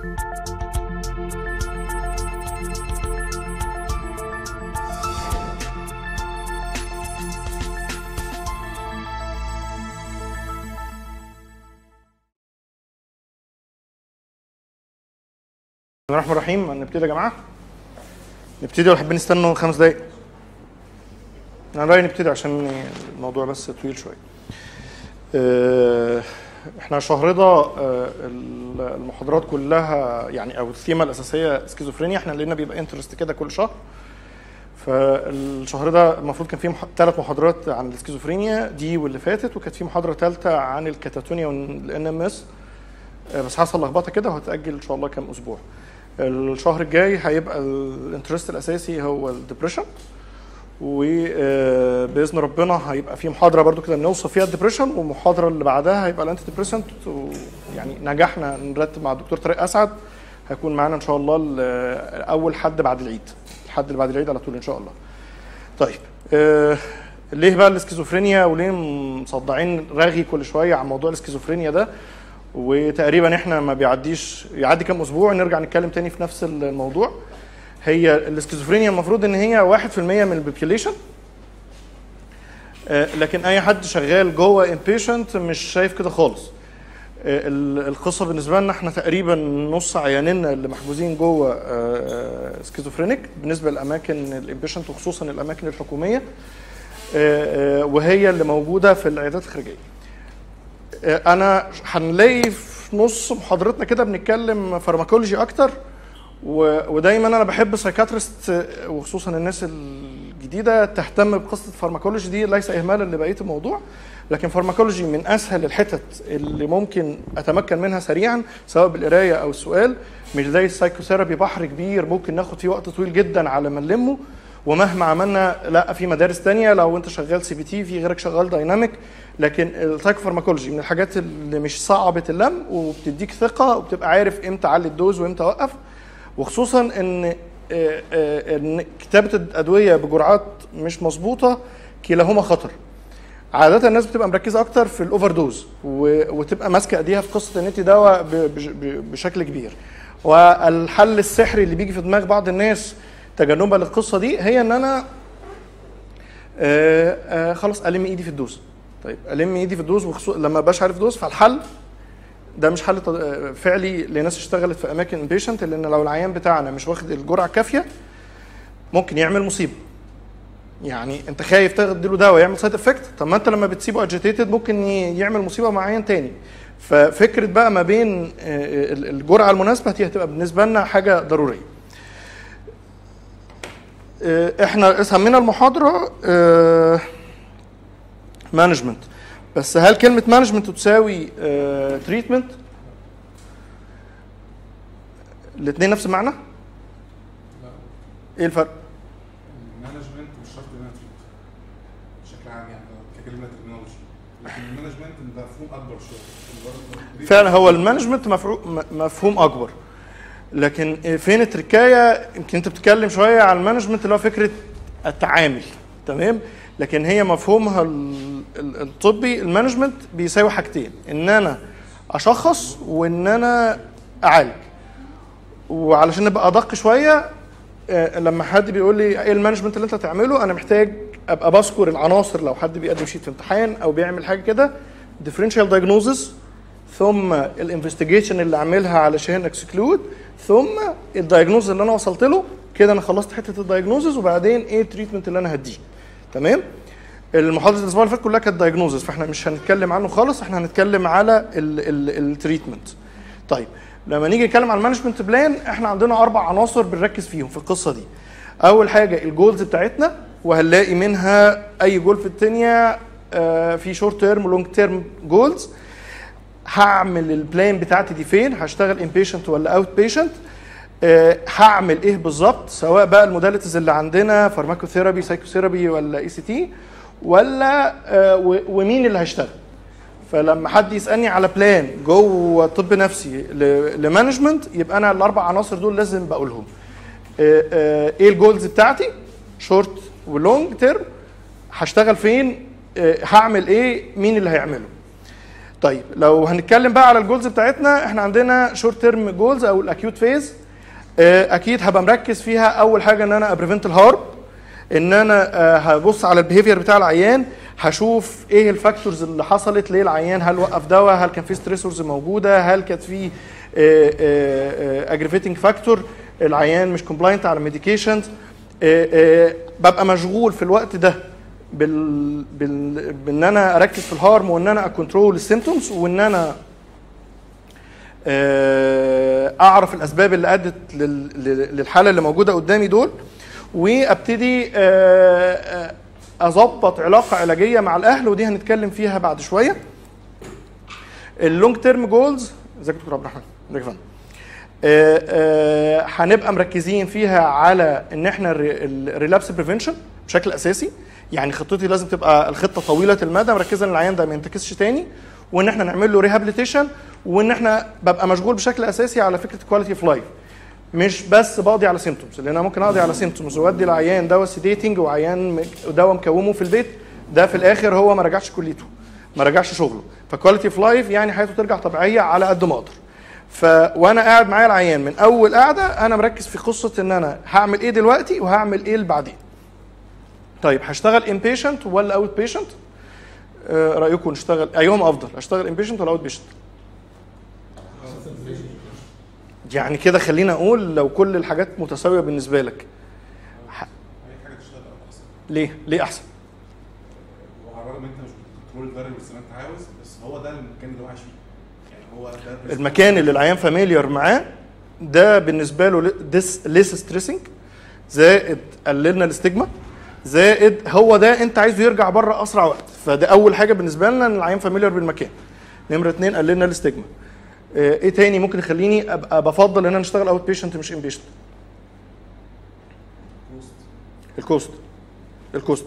بسم الله الرحمن الرحيم. نبتدي يا جماعة؟ نبتدي. ولا حابين نستنوا خمس دقايق. أنا رأيي نبتدي عشان الموضوع بس طويل شوية. آه، إحنا ده آه، المحاضرات كلها يعني أو الثيمة الأساسية سكيزوفرينيا إحنا لقينا بيبقى interest كده كل شهر. فالشهر ده المفروض كان فيه ثلاث محاضرات عن السكيزوفرينيا دي واللي فاتت وكانت في محاضرة ثالثه عن ال catatonia وال NMS بس حصل لخبطة كده وهتأجل إن شاء الله كام أسبوع. الشهر الجاي هيبقى ال interest الأساسي هو ال depression وبإذن ربنا هيبقى في محاضرة برضو كده نوصف فيها ال depression والمحاضرة اللي بعدها هيبقى ال antidepressant يعني نجحنا نرتب مع الدكتور طارق أسعد. هيكون معانا إن شاء الله ال- اول حد بعد العيد. الحد اللي بعد العيد على طول إن شاء الله. طيب آه ليه بقى الاسكيزوفرينيا وليه مصدعين رغي كل شوية عن موضوع الاسكيزوفرينيا ده؟ وتقريبا إحنا ما بيعديش يعدي كام أسبوع نرجع نتكلم تاني في نفس الموضوع. هي الاسكيزوفرينيا المفروض إن هي 1% من ال population لكن أي حد شغال جوه inpatient مش شايف كده خالص. آه، ال- القصة بالنسبة لنا إحنا تقريبا نص عيانينا اللي محجوزين جوه schizophrenic بالنسبة للأماكن ال inpatient وخصوصا الأماكن الحكومية. آه، آه، وهي اللي موجودة في العيادات الخارجية. آه، أنا هنلاقي في نص محاضرتنا كده بنتكلم pharmacology أكتر. ودايما أنا بحب psychiatrist وخصوصا الناس الجديدة تهتم بقصة ال pharmacology دي ليس اهمالا لبقية الموضوع لكن pharmacology من أسهل الحتت اللي ممكن أتمكن منها سريعا سواء بالقراية أو السؤال. مش زي ال psychotherapy بحر كبير ممكن ناخد فيه وقت طويل جدا على ما نلمه. ومهما عملنا لا في مدارس تانية لو أنت شغال CBT في غيرك شغال dynamic لكن ال psychopharmacology من الحاجات اللي مش صعبة اللم وبتديك ثقة وبتبقى عارف إمتى أعلي ال dose وإمتى أوقف. وخصوصا إن آه، آه، إن كتابة الأدوية بجرعات مش مظبوطة كلاهما خطر. عادة الناس بتبقى مركزة أكتر في ال overdose وتبقى ماسكة إيديها في قصة إن انت دواء بشكل كبير. والحل السحري اللي بيجي في دماغ بعض الناس تجنبا للقصة دي هي إن أنا آه خلاص ألم إيدي في ال dose. طيب ألم إيدي في ال dose وخصوصا لما ابقاش عارف dose فالحل ده مش حل فعلي لناس اشتغلت في أماكن inpatient لأن لو العيان بتاعنا مش واخد الجرعة الكافيه ممكن يعمل مصيبة. يعني أنت خايف تديله دواء يعمل side effect طب ما أنت لما بتسيبه agitated ممكن يعمل مصيبة مع عيان تاني. ففكرة بقى ما بين آه، ال- الجرعة المناسبة دي هتبقى بالنسبة لنا حاجة ضرورية. آه، إحنا سمينا المحاضرة management بس هل كلمة management تساوي treatment الاثنين نفس المعنى؟ لا. إيه الفرق؟ ال management مش شرط إنها بشكل عام يعني ككلمة terminology لكن ال management مفهوم أكبر شوية. فعلا هو ال management مفهوم أكبر. لكن فين ال trick اية؟ يمكن أنت بتتكلم شوية عن ال management اللي هو فكرة التعامل. تمام؟ لكن هي مفهومها ال- ال- الطبي ال management بيساوي حاجتين إن أنا أشخص وإن أنا أعالج. وعلشان نبقى أدق شوية آه، لما حد بيقول لي إيه ال management اللي أنت تعمله أنا محتاج أبقى بذكر العناصر. لو حد بيقدم sheet في امتحان أو بيعمل حاجة كده differential diagnosis ثم ال investigation اللي أعملها علشان exclude ثم ال diagnosis اللي أنا وصلت له كده أنا خلصت حتة ال diagnosis وبعدين إيه ال treatment اللي أنا هديه. تمام؟ المحاضره الأسبوع اللي فات كلها كانت diagnosis فإحنا مش هنتكلم عنه خالص إحنا هنتكلم على ال treatment طيب لما نيجي نتكلم على ال management plan إحنا عندنا أربع عناصر بنركز فيهم في القصة دي. أول حاجة ال goals بتاعتنا وهنلاقي منها أي جول في الدنيا آه، في short term و long term goals هعمل ال plan بتاعتي دي فين؟ هشتغل inpatient ولا outpatient هعمل إيه بالظبط؟ سواء بقى ال modalities اللي عندنا pharmacotherapy psychotherapy ولا ECT ولا آه، ومين اللي هيشتغل؟ فلما حد يسألني على plan جوه طب نفسي ل management يبقى أنا الأربع عناصر دول لازم بقولهم. آه، آه، إيه ال goals بتاعتي؟ short و long term هشتغل فين؟ آه، هعمل إيه؟ مين اللي هيعمله؟ طيب لو هنتكلم بقى على ال goals بتاعتنا إحنا عندنا short term goals أو ال acute phase أكيد هبقى مركز فيها. أول حاجة إن أنا أ prevent ال harm إن أنا آه، هبص على ال behavior بتاع العيان هشوف إيه ال factors اللي حصلت ليه العيان هل وقف دواء هل كان في stressors موجودة هل كانت في aggravating factor العيان مش compliant على medications ببقى مشغول في الوقت ده بال... بال... بإن أنا أركز في ال harm وإن أنا أ control ال symptoms وإن أنا آه، أعرف الأسباب اللي أدت لل... لل- للحالة اللي موجودة قدامي دول وأبتدي آه، آه، أظبط علاقة علاجية مع الأهل ودي هنتكلم فيها بعد شوية. ال long term goals ازيك دكتور عبد الرحمن ازيك آه، آه، هنبقى مركزين فيها على إن إحنا ال relapse prevention بشكل أساسي. يعني خطتي لازم تبقى الخطة طويلة المدى مركزه ان العيان ده ما ينتكسش تاني وإن إحنا نعمل له rehabilitation وان إحنا ببقى مشغول بشكل أساسي على فكرة quality of life مش بس بقضي على symptoms لأن أنا ممكن أقضي على symptoms وأدي العيان دواء sedating وعيان دواء مكومه في البيت ده في الآخر هو ما رجعش كليته ما رجعش شغله. ف quality of life يعني حياته ترجع طبيعية على قد ما أقدر. ف وأنا قاعد معايا العيان من أول قعده أنا مركز في قصة إن أنا هعمل إيه دلوقتي وهعمل إيه بعدين طيب هشتغل inpatient ولا outpatient رأيكم نشتغل أيهم أفضل أشتغل inpatient ولا outpatient يعني كده خلينا أقول لو كل الحاجات متساوية بالنسبة لك. ليه؟ ليه أحسن؟ وعلى الرغم إن أنت مش بت control انت عاوز بس هو ده المكان اللي هو عايش فيه. يعني هو ده المكان اللي العيان familiar معاه ده بالنسبة له this is less stressing زائد قللنا ال stigma زائد هو ده أنت عايزه يرجع بره أسرع وقت. فده أول حاجة بالنسبة لنا إن العيان familiar بالمكان. نمرة اتنين قللنا ال stigma. إيه تاني ممكن يخليني أبقى بفضل إن أنا أشتغل outpatient مش inpatient ال cost ال cost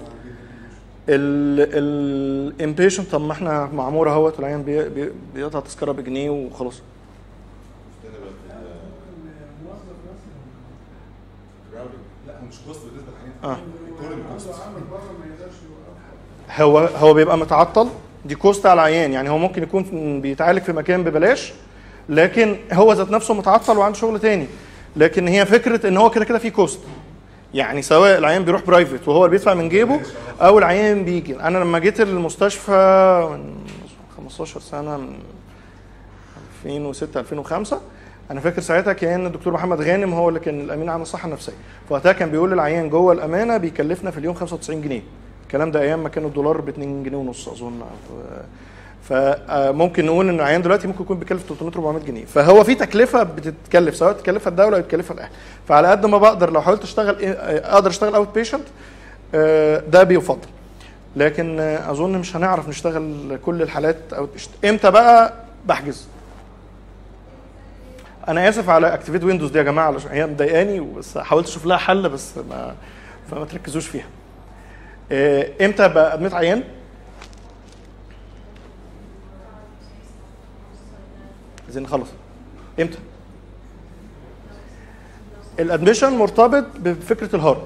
ال inpatient طب ما إحنا معموره أهوت والعيان بي- بي- بيقطع تذكرة بجنيه وخلاص. cost هو هو بيبقى متعطل؟ دي cost على العيان يعني هو ممكن يكون بيتعالج في مكان ببلاش لكن هو ذات نفسه متعطل وعنده شغل تاني. لكن هي فكرة إن هو كده كده في cost يعني سواء العيان بيروح private وهو اللي بيدفع من جيبه أو العيان بيجي. أنا لما جيت المستشفى من 15 سنة من 2006 2005 أنا فاكر ساعتها كأن الدكتور محمد غانم هو اللي كان الأمين عام الصحة النفسية. فوقتها كان بيقول للعيان جوه الأمانة بيكلفنا في اليوم 95 جنيه. الكلام ده أيام ما كان الدولار ب 2 جنيه ونص أظن. فممكن نقول إن العيان دلوقتي ممكن يكون بيكلف 300 400 جنيه. فهو في تكلفة بتتكلف سواء تكلفها الدولة أو تكلفها الأهل. فعلى قد ما بقدر لو حاولت أشتغل إيه- أقدر أشتغل outpatient ده بيفضل. لكن آه، أظن مش هنعرف نشتغل كل الحالات outpatient إمتى بقى؟ بحجز. أنا آسف على activate Windows دي يا جماعة علشان هي مضايقاني بس حاولت أشوف لها حل بس ما فما تركزوش فيها. آه، إمتى بقى؟ عيان عايزين نخلص. إمتى؟ ال admission مرتبط بفكرة ال harm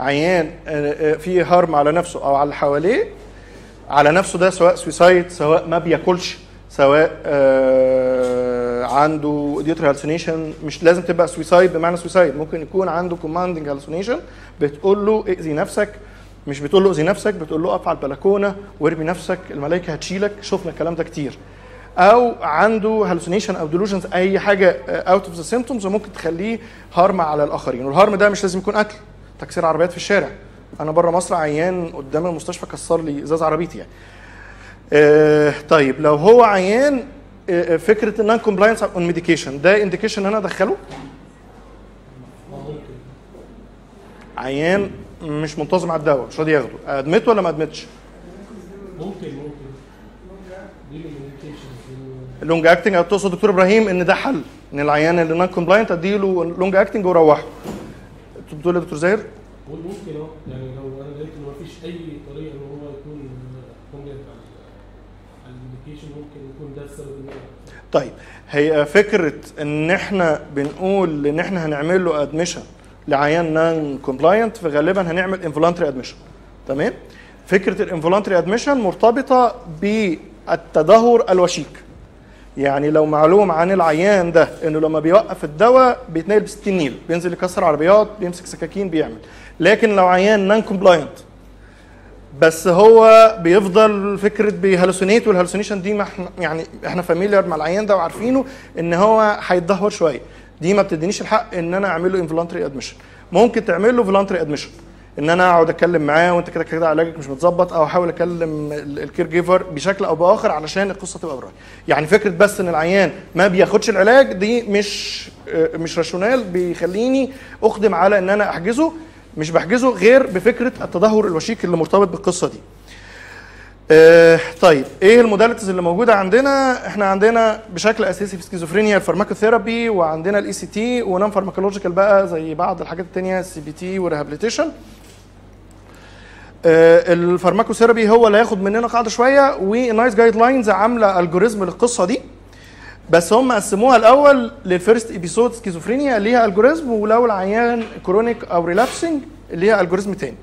عيان آه، آه، في harm على نفسه أو على اللي حواليه على نفسه ده سواء suicide سواء ما بياكلش سواء آه عنده due to hallucination مش لازم تبقى suicide بمعنى suicide ممكن يكون عنده commanding hallucination بتقول له اذي نفسك. مش بتقول له اذي نفسك بتقول له اقف على البلكونة وارمي نفسك الملائكة هتشيلك. شفنا الكلام ده كتير. أو عنده hallucination أو delusions أي حاجة out of the symptoms وممكن تخليه harm على الآخرين. وال harm ده مش لازم يكون أكل تكسير عربيات في الشارع. أنا بره مصر عيان قدام المستشفى كسر لي إزاز عربيتي يعني. آه طيب لو هو عيان آه، فكرة ال non compliance on medication ده indication أنا أدخله؟ عيان مش منتظم على الدواء مش راضي ياخده. أدمته ولا ما أدمتش؟ ممكن ممكن. ال long acting أو تقصد دكتور إبراهيم ان ده حل ان العيان اللي non-compliant اديله long acting وروحه. بتقول يا دكتور زاهر؟ ممكن آه يعني لو أنا لقيت إن مفيش أي طريقة إن هو يكون compliant على ال medication ممكن يكون ده السبب إن طيب هي فكرة إن إحنا بنقول إن إحنا هنعمل له admission لعيان non-compliant فغالبا هنعمل involuntary admission تمام؟ فكرة ال involuntary admission مرتبطة التدهور الوشيك. يعني لو معلوم عن العيان ده إنه لما بيوقف الدواء بيتنقل ب 60 نيل بينزل يكسر عربيات بيمسك سكاكين بيعمل. لكن لو عيان non-compliant بس هو بيفضل فكرة بي hallucinate وال hallucination دي ما إحنا يعني إحنا familiar مع العيان ده وعارفينه إن هو هيتدهور شوية. دي ما بتدينيش الحق إن أنا اعمل له involuntary admission ممكن تعمل له voluntary admission إن أنا أقعد أتكلم معاه وأنت كده كده علاجك مش متظبط أو أحاول أكلم ال- ال care giver بشكل أو بآخر علشان القصة تبقى براي يعني فكرة بس إن العيان ما بياخدش العلاج دي مش آه، مش rational بيخليني اقدم على إن أنا أحجزه مش بحجزه غير بفكرة التدهور الوشيك اللي مرتبط بالقصة دي. آه، طيب إيه ال modalities اللي موجودة عندنا؟ إحنا عندنا بشكل أساسي في schizophrenia ال pharmacotherapy وعندنا ال ECT و non-pharmacological بقى زي بعض الحاجات التانية ال CBT و rehabilitation. ال pharmacotherapy هو اللي هياخد مننا قاعدة شوية و NICE guidelines عاملة algorithm للقصة دي. بس هم قسموها الأول لل first episode schizophrenia ليها algorithm ولو العيان chronic أو relapsing ليها algorithm تاني.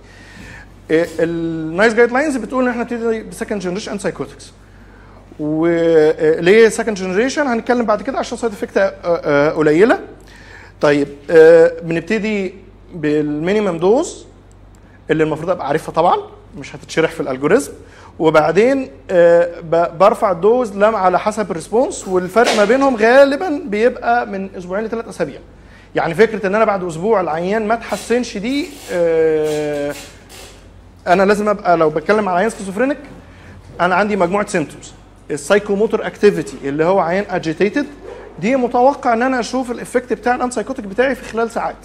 ال NICE guidelines بتقول إن إحنا نبتدي ب second generation antipsychotics وليه second generation هنتكلم بعد كده عشان side effect قليلة. طيب آه، بنبتدي بال minimum dose اللي المفروض أبقى عارفها طبعا مش هتتشرح في ال algorithm. وبعدين آه، برفع ال dose لم على حسب ال response والفرق ما بينهم غالبا بيبقى من أسبوعين لثلاث أسابيع. يعني فكرة إن أنا بعد أسبوع العيان ما تحسنش دي آه، أنا لازم أبقى لو بتكلم على عيان schizophrenic أنا عندي مجموعة symptoms ال psychomotor activity اللي هو عيان agitated دي متوقع إن أنا أشوف ال effect بتاع ال antipsychotic بتاعي في خلال ساعات.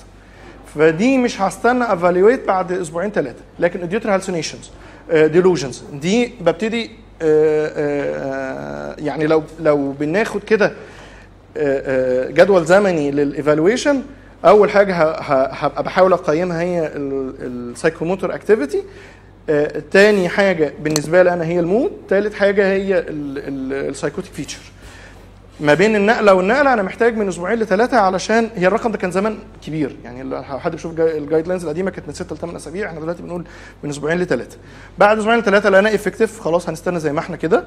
فدي مش هستنى evaluate بعد أسبوعين ثلاثة لكن auditory hallucinations delusions دي ببتدي آه، آه، يعني لو لو بناخد كده آه، آه، جدول زمني لل evaluation أول حاجة هبقى بحاول أقيمها هي ال psychomotor activity تاني حاجة بالنسبة لي أنا هي ال mood. تالت حاجة هي ال psychotic feature ما بين النقلة والنقلة أنا محتاج من أسبوعين لثلاثة علشان هي الرقم ده كان زمان كبير. يعني لو حد بيشوف gui- ال guidelines القديمة كانت من 6 ل 8 أسابيع إحنا دلوقتي بنقول من أسبوعين لثلاثة. بعد أسبوعين لثلاثة لقيناه effective خلاص هنستنى زي ما إحنا كده.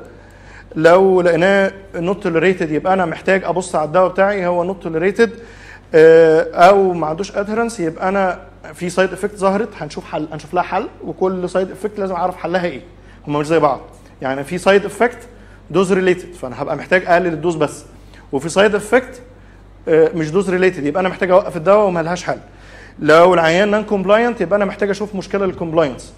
لو لقيناه not tolerated يبقى أنا محتاج أبص على الدواء بتاعي هو not tolerated أو ما عندوش adherence يبقى أنا في side effect ظهرت هنشوف حل هنشوف لها حل وكل side effect لازم أعرف حلها إيه. هم مش زي بعض. يعني في side effect dose related فأنا هبقى محتاج أقلل ال dose بس. وفي side effect مش dose related يبقى أنا محتاج أوقف الدواء وما لهاش حل. لو العيان non-compliant يبقى أنا محتاج أشوف مشكلة لل compliance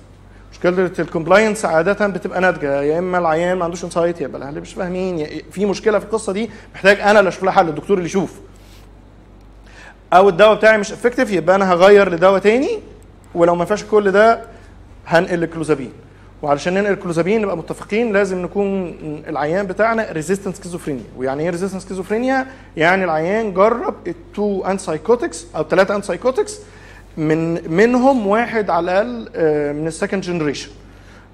مشكلة ال compliance عادة بتبقى ناتجة. يا إما العيان ما عندوش insight يبقى الاهل مش فاهمين؟ في مشكلة في القصة دي محتاج أنا اللي أشوف لها حل الدكتور اللي يشوف. أو الدواء بتاعي مش effective يبقى أنا هغير لدواء تاني. ولو ما فيهاش كل ده هنقل الكلوزابين وعلشان ننقل الكلوزابين نبقى متفقين لازم نكون العيان بتاعنا resistant schizophrenia ويعني إيه resistant schizophrenia يعني العيان جرب ال two antipsychotics أو ثلاثة antipsychotics من منهم واحد على الأقل آه، من ال second generation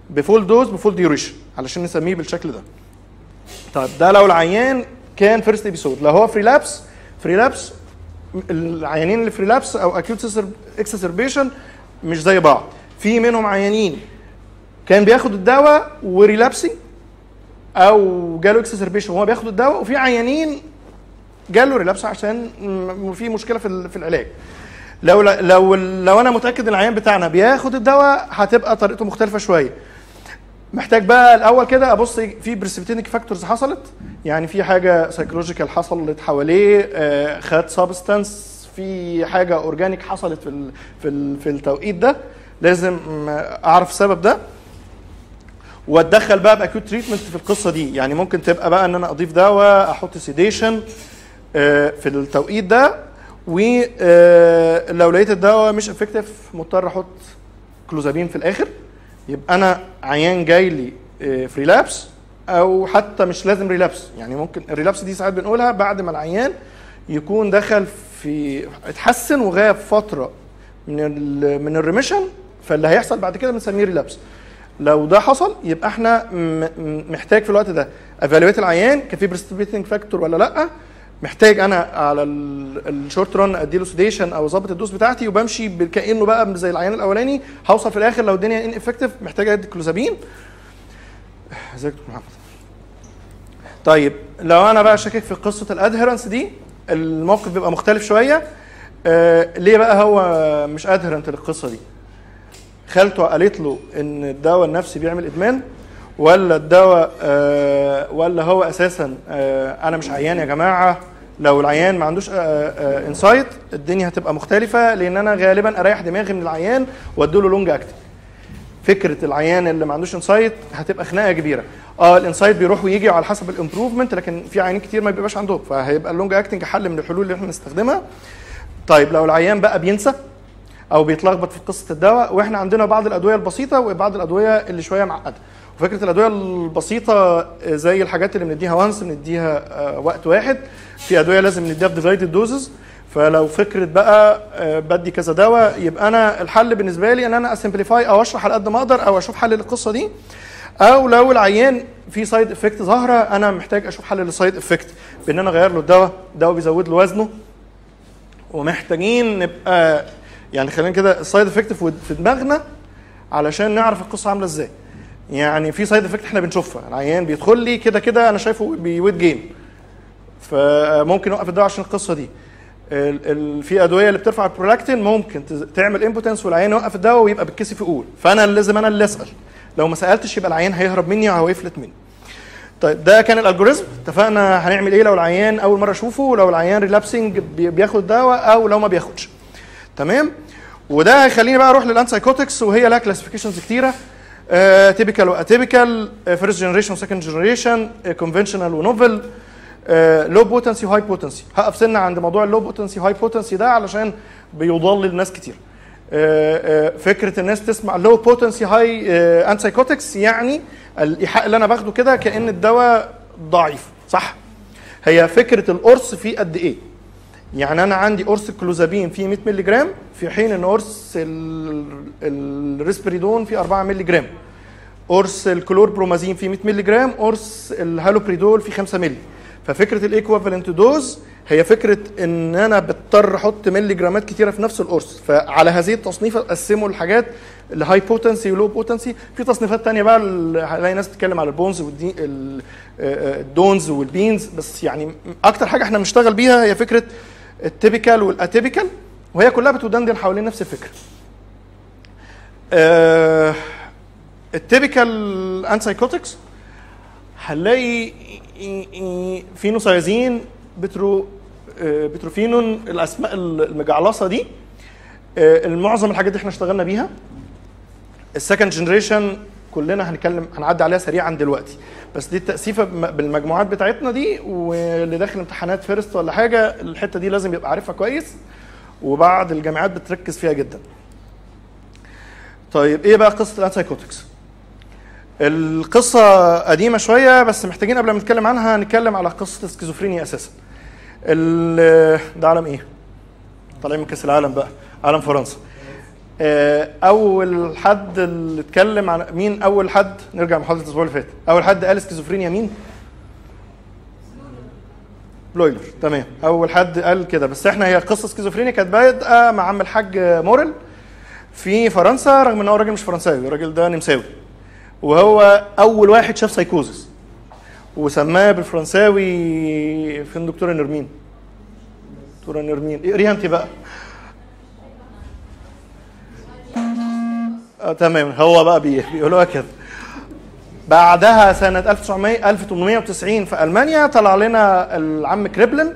ب full dose ب full duration علشان نسميه بالشكل ده. طيب ده لو العيان كان first episode لو هو ف relapse ف relapse العيانين اللي ف relapse أو acute exacerbation مش زي بعض. في منهم عيانين كان بياخد الدواء و relapsing أو جاله exacerbation وهو بياخد الدواء وفي عيانين جاله relapse عشان في مشكلة في في العلاج. لو لو لو أنا متأكد إن العيان بتاعنا بياخد الدواء هتبقى طريقته مختلفة شوية. محتاج بقى الأول كده أبص في precipitating factors حصلت يعني في حاجة psychological حصلت حواليه آه، خد substance في حاجة organic حصلت في في ال في التوقيت ده لازم أعرف السبب ده. واتدخل بقى ب acute treatment في القصة دي. يعني ممكن تبقى بقى إن أنا أضيف دواء أحط sedation في التوقيت ده. ولو لقيت الدواء مش effective مضطر أحط كلوزابين في الآخر. يبقى أنا عيان جاي لي ف relapse أو حتى مش لازم relapse يعني ممكن ال relapse دي ساعات بنقولها بعد ما العيان يكون دخل في اتحسن وغاب فترة من من ال remission فاللي هيحصل بعد كده بنسميه relapse لو ده حصل يبقى إحنا محتاج في الوقت ده. evaluate العيان كان في precipitating factor ولا لأ؟ محتاج أنا على ال short run أديله sedation أو أظبط ال dose بتاعتي وبمشي كأنه بقى زي العيان الأولاني. هوصل في الآخر لو الدنيا ineffective محتاج أدي كلوزابين ازيك يا دكتور محمد؟ طيب لو أنا بقى شاكك في قصة ال adherence دي الموقف بيبقى مختلف شوية. آه ليه بقى هو مش adherent للقصة دي؟ خالته قالت له إن الدواء النفسي بيعمل إدمان ولا الدواء آه ولا هو أساسا آه أنا مش عيان يا جماعة لو العيان ما عندوش insight الدنيا هتبقى مختلفة لأن أنا غالبا أريح دماغي من العيان واديله long acting فكرة العيان اللي ما عندوش insight هتبقى خناقة كبيرة. آه ال insight بيروح ويجي على حسب ال improvement لكن في عيانين كتير ما بيبقاش عندهم فهيبقى ال long acting حل من الحلول اللي إحنا نستخدمها. طيب لو العيان بقى بينسى أو بيتلخبط في قصة الدواء وإحنا عندنا بعض الأدوية البسيطة وبعض الأدوية اللي شوية معقدة. وفكرة الأدوية البسيطة زي الحاجات اللي بنديها once بنديها آه، وقت واحد. في أدوية لازم نديها ب divided doses فلو فكرة بقى آه، بدي كذا دواء يبقى أنا الحل بالنسبة لي إن أنا simplify أو أشرح على قد ما أقدر أو أشوف حل للقصة دي. أو لو العيان في side effect ظاهرة أنا محتاج أشوف حل لل side effect بإن أنا أغير له الدواء. الدواء بيزود له وزنه. ومحتاجين نبقى يعني خلينا كده ال side effect في دماغنا علشان نعرف القصة عاملة إزاي. يعني في side effect إحنا بنشوفها. العيان بيدخل لي كده كده أنا شايفه ب weight gain فممكن اوقف الدواء عشان القصة دي. في أدوية اللي بترفع البرولاكتين ممكن تعمل impotence والعيان يوقف الدواء ويبقى بالكسف يقول فأنا لازم أنا اللي أسأل. لو ما سألتش يبقى العيان هيهرب مني أو هيفلت مني. طيب ده كان ال algorithm اتفقنا هنعمل إيه لو العيان أول مرة أشوفه؟ ولو العيان relapsing بياخد دواء أو لو ما بياخدش. تمام؟ وده هيخليني بقى أروح لل antipsychotics وهي لها classifications كتيرة. typical و atypical first generation و second generation conventional و novel low potency و high potency هقف سنة عند موضوع ال low potency و high potency ده علشان بيضلل ناس كتير. آه، آه، فكرة الناس تسمع low potency high antipsychotics يعني الإيحاء اللي أنا باخده كده كأن الدواء ضعيف صح؟ هي فكرة القرص فيه قد إيه؟ يعني أنا عندي قرص الكلوزابين فيه 100 مللي جرام في حين إن قرص ال- الريسبريدون فيه 4 مللي جرام قرص الكلوربرومازين فيه 100 مللي جرام قرص الهالوبريدول فيه 5 مللي. ففكرة ال equivalent dose هي فكرة إن أنا بضطر أحط مللي جرامات كتيرة في نفس القرص. فعلى هذه التصنيفه قسموا الحاجات ل high potency و low potency في تصنيفات تانية بقى هلاقي ناس بتتكلم على ال dones والدي ال- آه، آه، وال pines. بس يعني أكتر حاجة إحنا بنشتغل بيها هي فكرة ال typical وال atypical وهي كلها بتدندن حوالين نفس الفكرة. آه، ال typical antipsychotics هنلاقي phenothiazine butyro آه، butyrophenone الأسماء المجعلصة دي. آه، معظم الحاجات دي إحنا اشتغلنا بيها. ال second generation كلنا هنتكلم هنعدي عليها سريعا دلوقتي. بس دي التأسيمة بالمجموعات بتاعتنا دي واللي داخل امتحانات first ولا حاجة الحتة دي لازم يبقى عارفها كويس وبعض الجامعات بتركز فيها جدا. طيب إيه بقى قصة ال antipsychotics القصة قديمة شوية بس محتاجين قبل ما نتكلم عنها نتكلم على قصة السكيزوفرينيا أساسا. ال- ده عالم إيه؟ طالعين من كأس العالم بقى عالم فرنسا. أول حد اللي اتكلم عن مين أول حد؟ نرجع محاضره الأسبوع اللي فات. أول حد قال سكيزوفرينيا مين؟ بلويلر تمام. أول حد قال كده. بس إحنا هي قصة سكيزوفرينيا كانت بادئه مع عم الحاج موريل في فرنسا رغم إن هو راجل مش فرنساوي الراجل ده نمساوي. وهو أول واحد شاف سايكوزس. وسماه بالفرنساوي فين دكتورة نرمين؟ دكتورة نرمين. اقريها أنت بقى. تمام. هو بقى بي- بيقولوها كده بعدها سنة 1900 1890 في ألمانيا طلع لنا العم كريبلن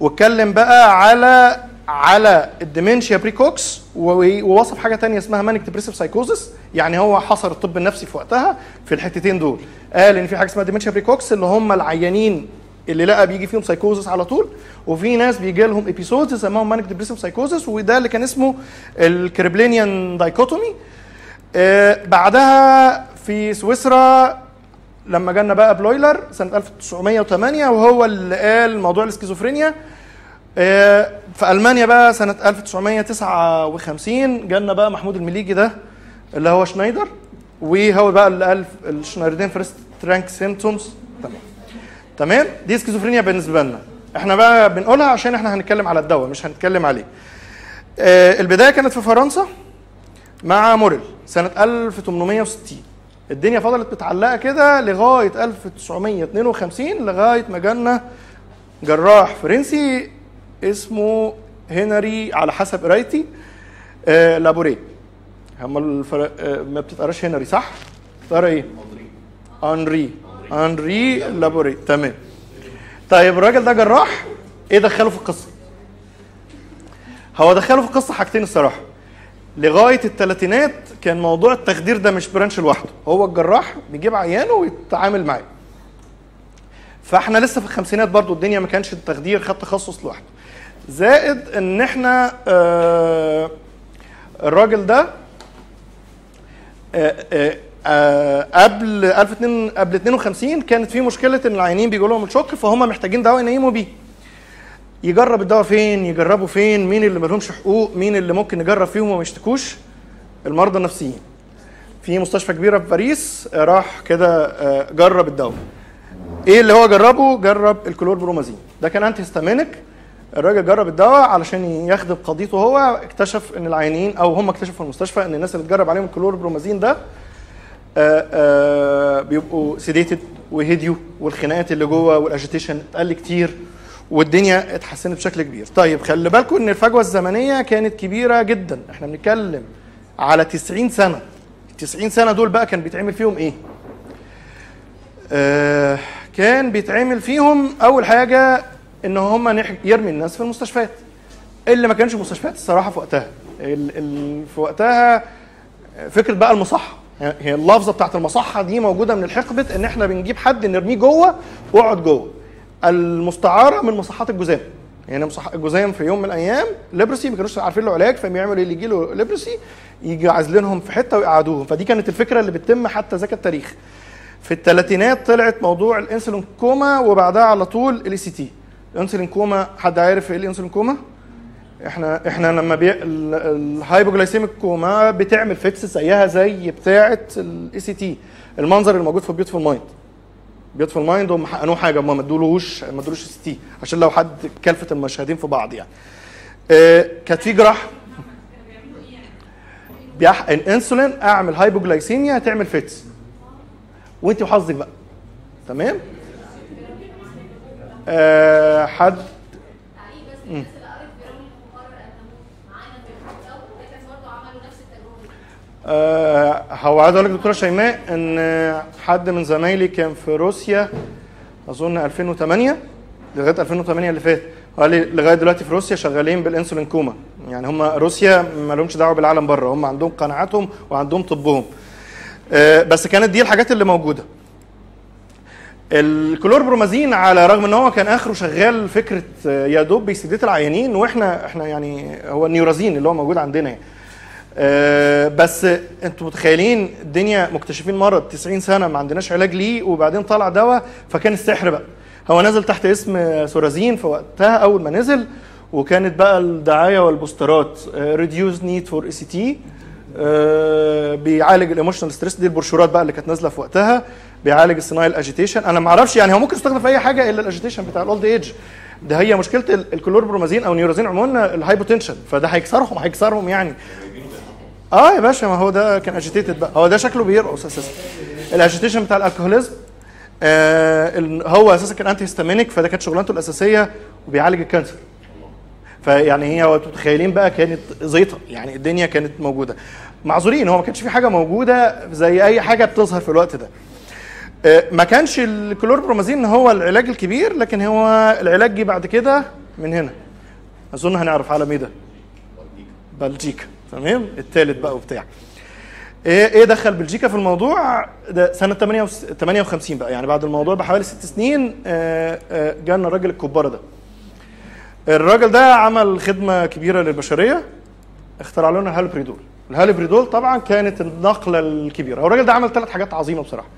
واتكلم بقى على على ال dementia praecox ووصف حاجة تانية اسمها manic depressive psychosis يعني هو حصر الطب النفسي في وقتها في الحتتين دول. قال إن في حاجة اسمها dementia praecox اللي هم العيانين اللي لقى بيجي فيهم سايكوزس على طول وفي ناس بيجي لهم episodes يسموهم manic depressive psychosis وده اللي كان اسمه ال Kraepelinian dichotomy آه، بعدها في سويسرا لما جالنا بقى بلويلر سنة 1908 وهو اللي قال موضوع الاسكيزوفرينيا آه، في ألمانيا بقى سنة 1959 جالنا بقى محمود المليجي ده اللي هو شنايدر وهو بقى اللي قال ال Schneiderian first rank symptoms. تمام. تمام؟ دي سكيزوفرينيا بالنسبة لنا. إحنا بقى بنقولها عشان إحنا هنتكلم على الدواء مش هنتكلم عليه. آه، البداية كانت في فرنسا. مع موريل سنة 1860 الدنيا فضلت متعلقة كده لغاية 1952 لغاية ما جالنا جراح فرنسي اسمه هنري على حسب قرايتي آه لابوري هم الفرق آه ما بتتقراش هنري صح؟ بتتقرأ إيه؟ انري انري لابوري تمام طيب الراجل ده جراح إيه دخله في القصة؟ هو دخله في القصة حاجتين الصراحة لغاية الثلاثينات كان موضوع التخدير ده مش برانش لوحده. هو الجراح بيجيب عيانه ويتعامل معاه. فاحنا لسه في الخمسينات برضو الدنيا ما كانش التخدير خد تخصص لوحده. زائد إن إحنا آه الراجل ده آه آه آه قبل 1002 قبل 52 كانت في مشكلة إن العيانين بيجوا لهم الشوك فهم محتاجين دواء ينيموا بيه. يجرب الدواء فين يجربوا فين مين اللي مالهمش حقوق مين اللي ممكن نجرب فيهم وما يشتكوش؟ المرضى النفسيين. في مستشفى كبيرة في باريس آه، راح كده آه، جرب الدواء. إيه اللي هو جربه؟ جرب الكلور برومازين ده كان antihistaminic الراجل جرب الدواء علشان يخدم قضيته هو اكتشف إن العيانين أو هم اكتشفوا في المستشفى إن الناس اللي اتجرب عليهم الكلور برومازين ده آه، بيبقوا sedated وهديوا والخناقات اللي جوه والاجيتيشن اتقل كتير. والدنيا اتحسنت بشكل كبير. طيب خلي بالكم إن الفجوة الزمنية كانت كبيرة جدا. إحنا بنتكلم على 90 سنة. 90 سنة دول بقى كان بيتعمل فيهم إيه؟ آه كان بيتعمل فيهم أول حاجة إن هم يرمي الناس في المستشفيات. اللي ما كانش مستشفيات الصراحة في وقتها. ال ال في وقتها فكرة بقى المصحة. هي اللفظة بتاعت المصحة دي موجودة من الحقبة إن إحنا بنجيب حد نرميه جوه ونقعده جوه. المستعارة من مصحات الجذام. يعني الجذام في يوم من الأيام leprosy ما كانوش عارفين له علاج فبيعملوا اللي يجي له leprosy يجي عازلينهم في حتة ويقعدوهم. فدي كانت الفكرة اللي بتتم حتى ذاك التاريخ. في الثلاثينات طلعت موضوع الإنسولين كوما وبعدها على طول ال ECT. الإنسولين كوما حد عارف إيه الإنسولين كوما؟ إحنا إحنا لما بي... ال- الهايبوجلايسيميك كوما بتعمل فيتس زيها زي بتاعة الاي سي تي المنظر الموجود في بيوتفول مايند بيوتفول مايند هم حقنوه حاجة هم ما ادولوش ما ادولوش سي تي عشان لو حد كلفت المشاهدين في بعض يعني. آه كانت في جراح بيح... الانسولين أعمل هايبوجلايسيميا تعمل فيتس. وانت وحظك بقى. تمام؟ آه حد تعليق بس الناس اللي قرت برامج مقرر ان تموت معانا في الكتاب ده كان برضه عملوا نفس التجربه آه، هو عايز أقول لك دكتورة شيماء إن حد من زمايلي كان في روسيا أظن 2008 لغاية 2008 اللي فات. قال لي لغاية دلوقتي في روسيا شغالين بالإنسولين كوما. يعني هم روسيا ما لهمش دعوة بالعالم بره. هم عندهم قناعاتهم وعندهم طبهم. آه، بس كانت دي الحاجات اللي موجودة. الكلور برومازين على رغم إن هو كان آخره شغال فكرة آه، يا دوب بي sedate العيانين وإحنا إحنا يعني هو ال Neurazine اللي هو موجود عندنا يعني. آه، بس أنتوا متخيلين الدنيا مكتشفين مرض 90 سنة ما عندناش علاج ليه وبعدين طلع دواء فكان السحر بقى. هو نزل تحت اسم Thorazine في وقتها أول ما نزل وكانت بقى الدعاية والبوسترات reduce need for ECT بيعالج ال emotional stress دي البروشورات بقى اللي كانت نازلة في وقتها بيعالج ال senile agitation أنا ما أعرفش يعني هو ممكن يستخدم في أي حاجة إلا ال agitation بتاع ال old age ده هي مشكلة ال- الكلوربرومازين أو ال Neurazine عموما ال hypotension فده هيكسرهم هيكسرهم يعني. آه يا باشا ما هو ده كان agitated بقى. هو ده شكله بيرقص أساسا. ال agitation بتاع ال alcoholism آه هو أساسا كان antihistaminic فده كانت شغلانته الأساسية وبيعالج ال cancer. فيعني هي متخيلين بقى كانت زيطة. يعني الدنيا كانت موجودة. معذورين هو ما كانش في حاجة موجودة زي أي حاجة بتظهر في الوقت ده. آه، ما كانش الكلوربرومازين هو العلاج الكبير لكن هو العلاج جه بعد كده من هنا. أظن هنعرف عالم إيه ده. بلجيكا. تمام؟ الثالث بقى وبتاع. إيه إيه دخل بلجيكا في الموضوع؟ ده سنة 58 بقى. يعني بعد الموضوع بحوالي ست سنين آه، آه، جالنا الراجل الكباره ده. الراجل ده عمل خدمة كبيرة للبشرية اخترع لنا ال haloperidol ال haloperidol طبعا كانت النقلة الكبيرة. هو الراجل ده عمل ثلاث حاجات عظيمة بصراحة.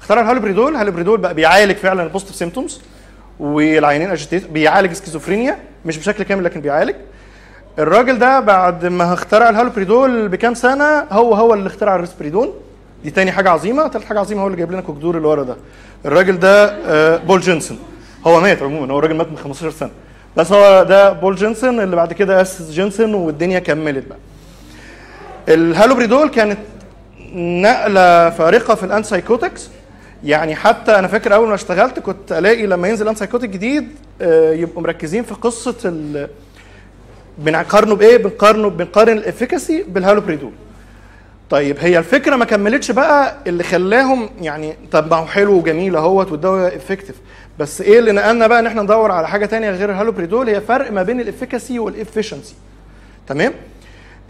اخترع ال haloperidol ال haloperidol بقى بيعالج فعلا ال positive symptoms والعيانين agitated بيعالج سكيزوفرينيا مش بشكل كامل لكن بيعالج. الراجل ده بعد ما اخترع الهالوبريدول بكام سنة هو هو اللي اخترع الريسبريدون دي تاني حاجة عظيمة. تالت حاجة عظيمة هو اللي جايب لنا كوكدور اللي ورا ده. الراجل ده آه، بول يانسن. هو مات عموما هو راجل مات من 15 سنة. بس هو ده بول يانسن اللي بعد كده أسس Janssen والدنيا كملت بقى. الهالوبريدول كانت نقلة فارقة في ال antipsychotics. يعني حتى أنا فاكر أول ما اشتغلت كنت ألاقي لما ينزل antipsychotic جديد آه، يبقوا مركزين في قصة بنقارنه بإيه؟ بنقارنه بنقارن ال efficacy بال haloperidol. طيب هي الفكرة ما كملتش بقى اللي خلاهم يعني طب ما هو حلو وجميل أهوت والدواء effective بس إيه اللي نقلنا بقى إن إحنا ندور على حاجة تانية غير الهالوبريدول هي فرق ما بين ال efficacy وال efficiency. تمام؟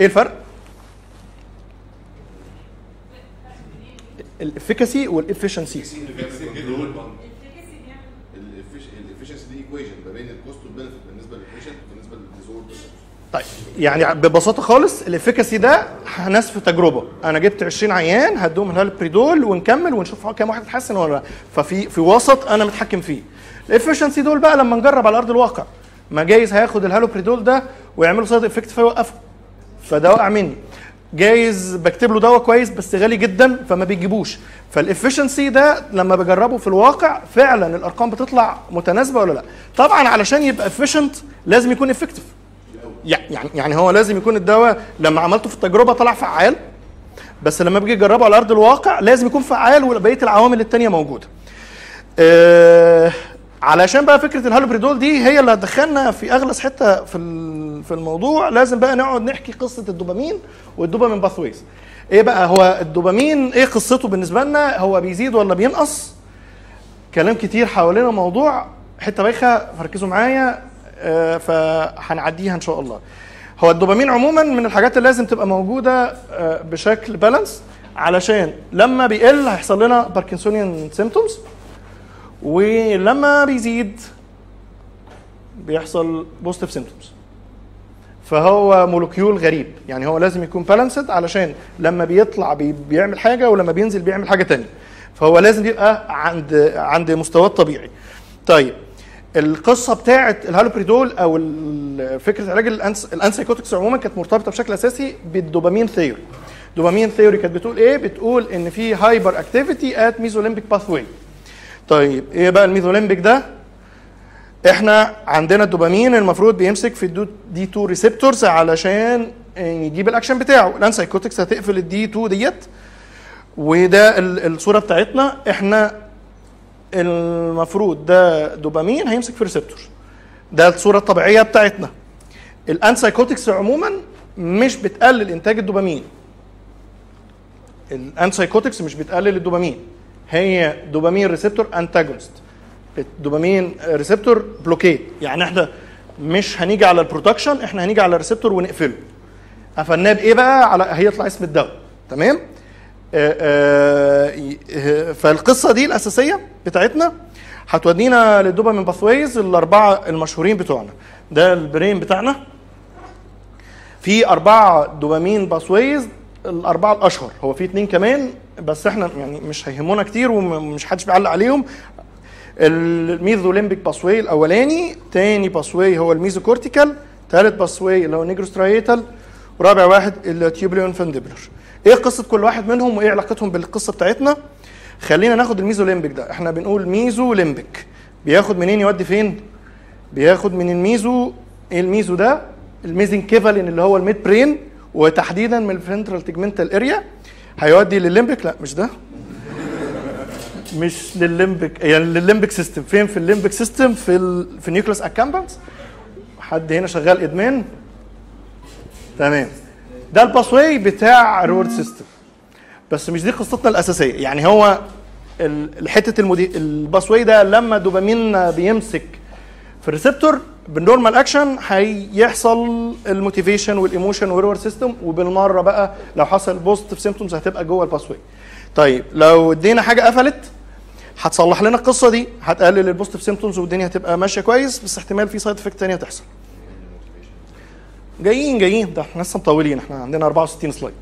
إيه الفرق؟ الافيكاسي والافشنسي الافشنسي دي ايكويشن ما بين الكوست والبنفيت بالنسبة للبيشنت وبالنسبه لل disorder طيب يعني ببساطة خالص ال efficacy ده هنسف تجربة. أنا جبت 20 عيان هدوهم الهالبريدول ونكمل ونشوف كام واحد اتحسن ولا لأ. ففي في وسط أنا متحكم فيه. ال efficiency دول بقى لما نجرب على أرض الواقع. ما جايز هياخد الهالوبريدول ده ويعمله side effect فيوقفه. فده وقع مني. جايز بكتب له دواء كويس بس غالي جدا فما بيجيبوش. فال efficiency ده لما بجربه في الواقع فعلا الأرقام بتطلع متناسبة ولا لأ؟ طبعا علشان يبقى efficient لازم يكون effective يعني يعني هو لازم يكون الدواء لما عملته في التجربة طلع فعال بس لما بيجي يجربه على أرض الواقع لازم يكون فعال وبقية العوامل التانية موجودة. آه علشان بقى فكرة الهالوبريدول دي هي اللي هتدخلنا في أغلس حتة في في الموضوع لازم بقى نقعد نحكي قصة الدوبامين والدوبامين باثويز. إيه بقى؟ هو الدوبامين إيه قصته بالنسبة لنا؟ هو بيزيد ولا بينقص؟ كلام كتير حوالين الموضوع. حتة بايخة فركزوا معايا. فهنعديها إن شاء الله. هو الدوبامين عموما من الحاجات اللي لازم تبقى موجودة آه، بشكل balance علشان لما بيقل هيحصل لنا parkinsonian symptoms ولما بيزيد بيحصل positive symptoms فهو molecule غريب يعني هو لازم يكون balanced علشان لما بيطلع بي بيعمل حاجة ولما بينزل بيعمل حاجة تانية. فهو لازم يبقى عند عند مستواه الطبيعي. طيب القصة بتاعه الهالوبريدول أو فكرة علاج ال antipsychotics عموما كانت مرتبطة بشكل أساسي بال dopamine theory. dopamine theory كانت بتقول إيه؟ بتقول إن في hyperactivity at mesolimbic pathway طيب إيه بقى ال mesolimbic ده؟ إحنا عندنا الدوبامين المفروض بيمسك في الدو D2 receptors علشان يجيب الأكشن بتاعه. ال antipsychotics هتقفل ال D2 ديت وده ال- الصورة بتاعتنا. إحنا المفروض ده دوبامين هيمسك في receptor. ده الصورة الطبيعية بتاعتنا. ال antipsychotics عموما مش بتقلل إنتاج الدوبامين. ال antipsychotics مش بتقلل الدوبامين. هي dopamine receptor antagonist ال dopamine receptor blockade يعني إحنا مش هنيجي على ال production إحنا هنيجي على ال receptor ونقفله. قفلناه بإيه بقى؟ على هيطلع اسم الدواء تمام؟ فالقصة دي الأساسية بتاعتنا. هتودينا لل dopamine pathways الأربعة المشهورين بتوعنا. ده ال brain بتاعنا. في أربعة dopamine pathways الأربعة الأشهر. هو في اتنين كمان بس إحنا يعني مش هيهمونا كتير ومش حدش بيعلق عليهم. ال mesolimbic pathway الأولاني تاني pathway هو ال mesocortical ثالث pathway اللي هو nigrostriatal ورابع واحد ال tuberoinfundibular إيه قصة كل واحد منهم وايه علاقتهم بالقصة بتاعتنا؟ خلينا ناخد ال mesolimbic ده. إحنا بنقول mesolimbic بياخد منين يودي فين؟ بياخد من ال meso إيه ال meso ده؟ ال mesencephalon اللي هو ال midbrain وتحديدا من ال ventral tegmental area هيودي للل limbic؟ لا مش ده. مش للل limbic يعني للل limbic system. فين؟ في ال limbic system في ال... في ال nucleus accumbens حد هنا شغال إدمان؟ تمام. ده ال pathway بتاع ال reward system بس مش دي قصتنا الأساسية. يعني هو حتة المدي... ال pathway ده لما دوبامين بيمسك في ال receptor بال normal action هيحصل ال motivation وال emotion وال reward system وبالمرة بقى لو حصل positive symptoms هتبقى جوه ال pathway طيب لو ادينا حاجة قفلت هتصلح لنا القصة دي هتقلل ال positive symptoms والدنيا هتبقى ماشية كويس بس احتمال في side effect ثانية تحصل جايين جايين. ده إحنا لسه مطولين. إحنا عندنا 64 slide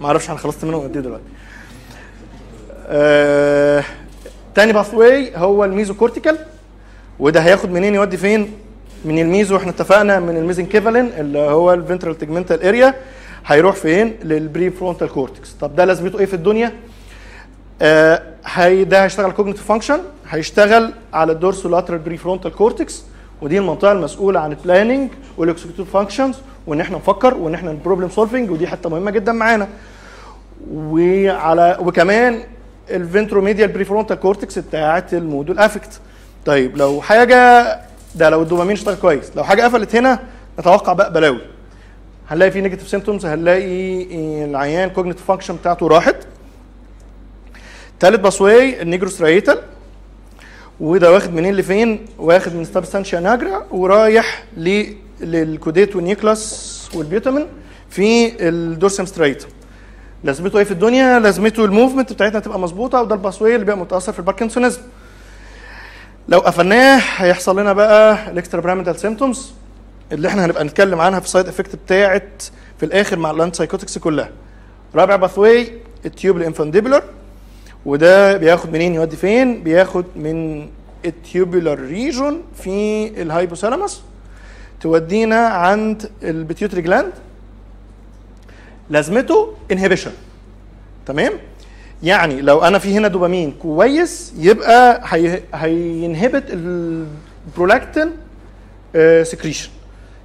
ما أعرفش أنا خلصت منهم قد إيه دلوقتي. آه... تاني pathway هو ال mesocortical. وده هياخد منين؟ يودي فين؟ من ال meso إحنا اتفقنا من ال mesencephalon اللي هو ال ventral tegmental area هيروح فين؟ لل prefrontal cortex طب ده لازمته إيه في الدنيا؟ آه هي ده هيشتغل cognitive function هيشتغل على ال dorsolateral prefrontal cortex ودي المنطقة المسؤولة عن ال planning وال executive functions وإن إحنا نفكر وإن إحنا problem solving ودي حتة مهمة جدا معانا. وعلى وكمان ال ventromedial prefrontal cortex بتاعه ال mood وال affect طيب لو حاجة ده لو الدوبامين اشتغل كويس. لو حاجة قفلت هنا نتوقع بقى بلاوي. هنلاقي في negative symptoms هنلاقي العيان cognitive function بتاعته راحت. تالت pathway ال nigrostriatal وده واخد منين لفين؟ واخد من substantia nigra ورايح لل caudate وال nucleus وال putamen في ال dorsal striatum لازمته إيه في الدنيا؟ لازمته ال movement بتاعتنا تبقى مظبوطة وده ال pathway اللي بيبقى متأثر في ال parkinsonism. لو قفلناه هيحصل لنا بقى ال extrapyramidal symptoms اللي إحنا هنبقى نتكلم عنها في ال side effect بتاعت في الآخر مع ال antipsychotics كلها. رابع pathway ال tuberoinfundibular وده بياخد منين يودي فين؟ بياخد من ال tubular region في ال hypothalamus تودينا عند ال pituitary gland لازمته inhibition تمام؟ يعني لو أنا في هنا دوبامين كويس يبقى هي هي inhibit ال prolactin secretion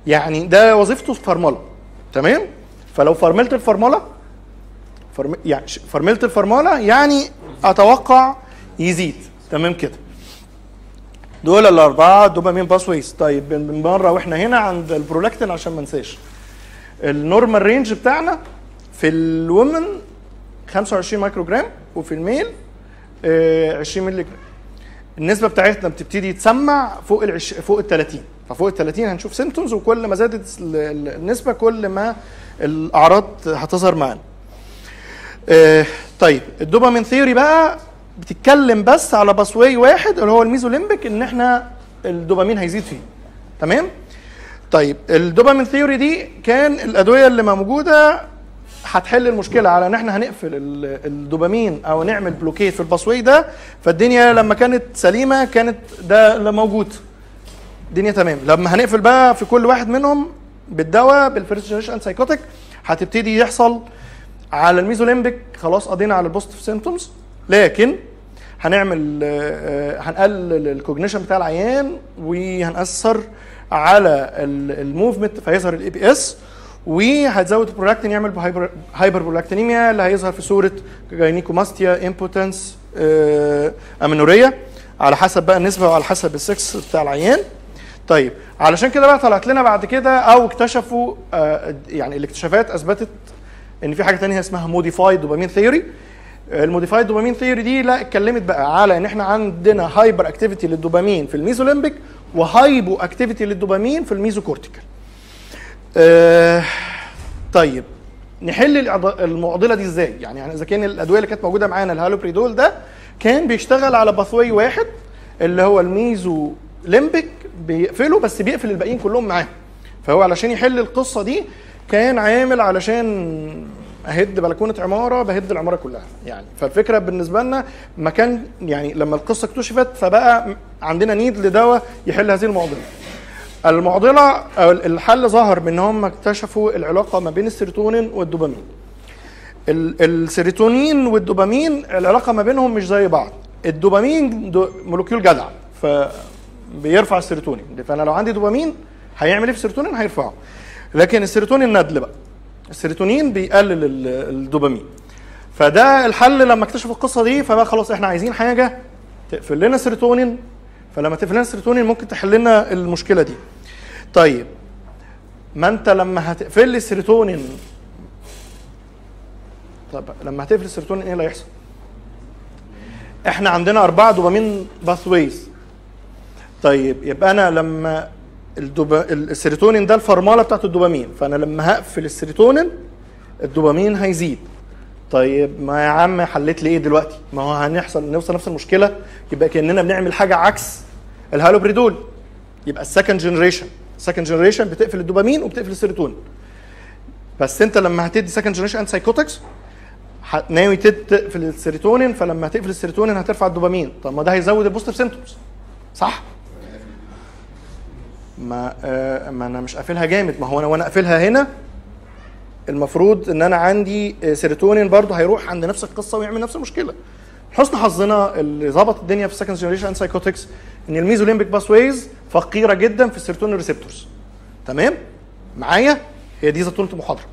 يعني ده وظيفته فرمله تمام؟ فلو فرملت الفرمله فرم... يعني فرملت الفرمله يعني أتوقع يزيد. تمام كده؟ دول الأربعة dopamine pathways طيب بن- بالمرة وإحنا هنا عند البرولاكتين عشان ما انساش ال normal range بتاعنا في ال women 25 مايكرو جرام وفي ال male آه، 20 مللي جرام. النسبة بتاعتنا بتبتدي تسمع فوق ال فوق ال 30 ففوق ال 30 هنشوف symptoms وكل ما زادت ال- ال- النسبة كل ما الأعراض هتظهر معانا. آه، طيب ال dopamine theory بقى بتتكلم بس على pathway واحد اللي هو ال mesolimbic ان إحنا الدوبامين هيزيد فيه. تمام؟ طيب ال dopamine theory دي كان الأدوية اللي موجودة هتحل المشكلة على إن إحنا هنقفل ال- الدوبامين أو نعمل block it في ال pathway ده فالدنيا لما كانت سليمة كانت ده اللي موجود. الدنيا تمام. لما هنقفل بقى في كل واحد منهم بالدواء بال first generation psychotic هتبتدي يحصل على ال mesolimbic خلاص قضينا على ال positive symptoms لكن هنعمل آه، آه، هنقلل ال cognition بتاع العيان وهنأثر على ال- ال movement فيظهر ال EPS وهتزود البرولاكتين يعمل hyperprolactinemia اللي هيظهر في صورة gynecomastia impotence amenorrhea على حسب بقى النسبة وعلى حسب السكس بتاع العيان. طيب علشان كده بقى طلعت لنا بعد كده أو اكتشفوا آه، يعني الاكتشافات أثبتت إن في حاجة تانية اسمها modified dopamine theory ال modified dopamine theory دي لا اتكلمت بقى على إن إحنا عندنا hyperactivity للدوبامين في ال mesolimbic و hypoactivity للدوبامين في ال mesocortical. آه طيب نحل المعضلة دي إزاي؟ يعني إذا كان الأدوية اللي كانت موجودة معانا الهالوبريدول ده كان بيشتغل على pathway واحد اللي هو ال mesolimbic بيقفله بس بيقفل الباقيين كلهم معاه فهو علشان يحل القصة دي كان عامل علشان أهد بلكونة عمارة بهد العمارة كلها. يعني فالفكرة بالنسبة لنا ما كان يعني لما القصة اكتشفت فبقى عندنا need لدواء يحل هذه المعضلة. المعضلة أو الحل ظهر بان هم اكتشفوا العلاقة ما بين السيروتونين والدوبامين. ال- السيروتونين والدوبامين العلاقة ما بينهم مش زي بعض. الدوبامين ده molecule جدع فبيرفع السيروتونين. فأنا لو عندي دوبامين هيعمل إيه في السيروتونين؟ هيرفعه. لكن السيروتونين ندل بقى. السيروتونين بيقلل ال- الدوبامين. فده الحل لما اكتشفوا القصة دي فبقى خلاص إحنا عايزين حاجة تقفل لنا السيروتونين فلما تقفل لنا السيروتونين ممكن تحل لنا المشكلة دي. طيب ما انت لما هتقفل لي السيروتونين طب لما هتقفل السيروتونين إيه اللي هيحصل؟ إحنا عندنا أربعة دوبامين pathways طيب يبقى أنا لما الدوبا... السيروتونين ده الفرمالة بتاعت الدوبامين. فأنا لما هقفل السيروتونين الدوبامين هيزيد. طيب ما يا عم حليت لي إيه دلوقتي؟ ما هو هنحصل نوصل نفس المشكلة. يبقى كأننا بنعمل حاجة عكس الهالوبيريدول. يبقى ال second generation ال second generation بتقفل الدوبامين وبتقفل السيروتونين. بس أنت لما هتدي second generation antipsychotics ناوي تقفل السيروتونين. فلما هتقفل السيروتونين هترفع الدوبامين. طب ما ده هيزود ال positive symptoms صح؟ ما آه ما أنا مش قافلها جامد. ما هو أنا وأنا قافلها هنا المفروض إن أنا عندي سيروتونين برضه هيروح عند نفس القصة ويعمل نفس المشكلة. حسن حظنا اللي ظبط الدنيا في second generation psychotics إن ال mesolimbic pathways فقيرة جدا في السيروتونين receptors تمام؟ معايا؟ هي دي زتونة المحاضرة.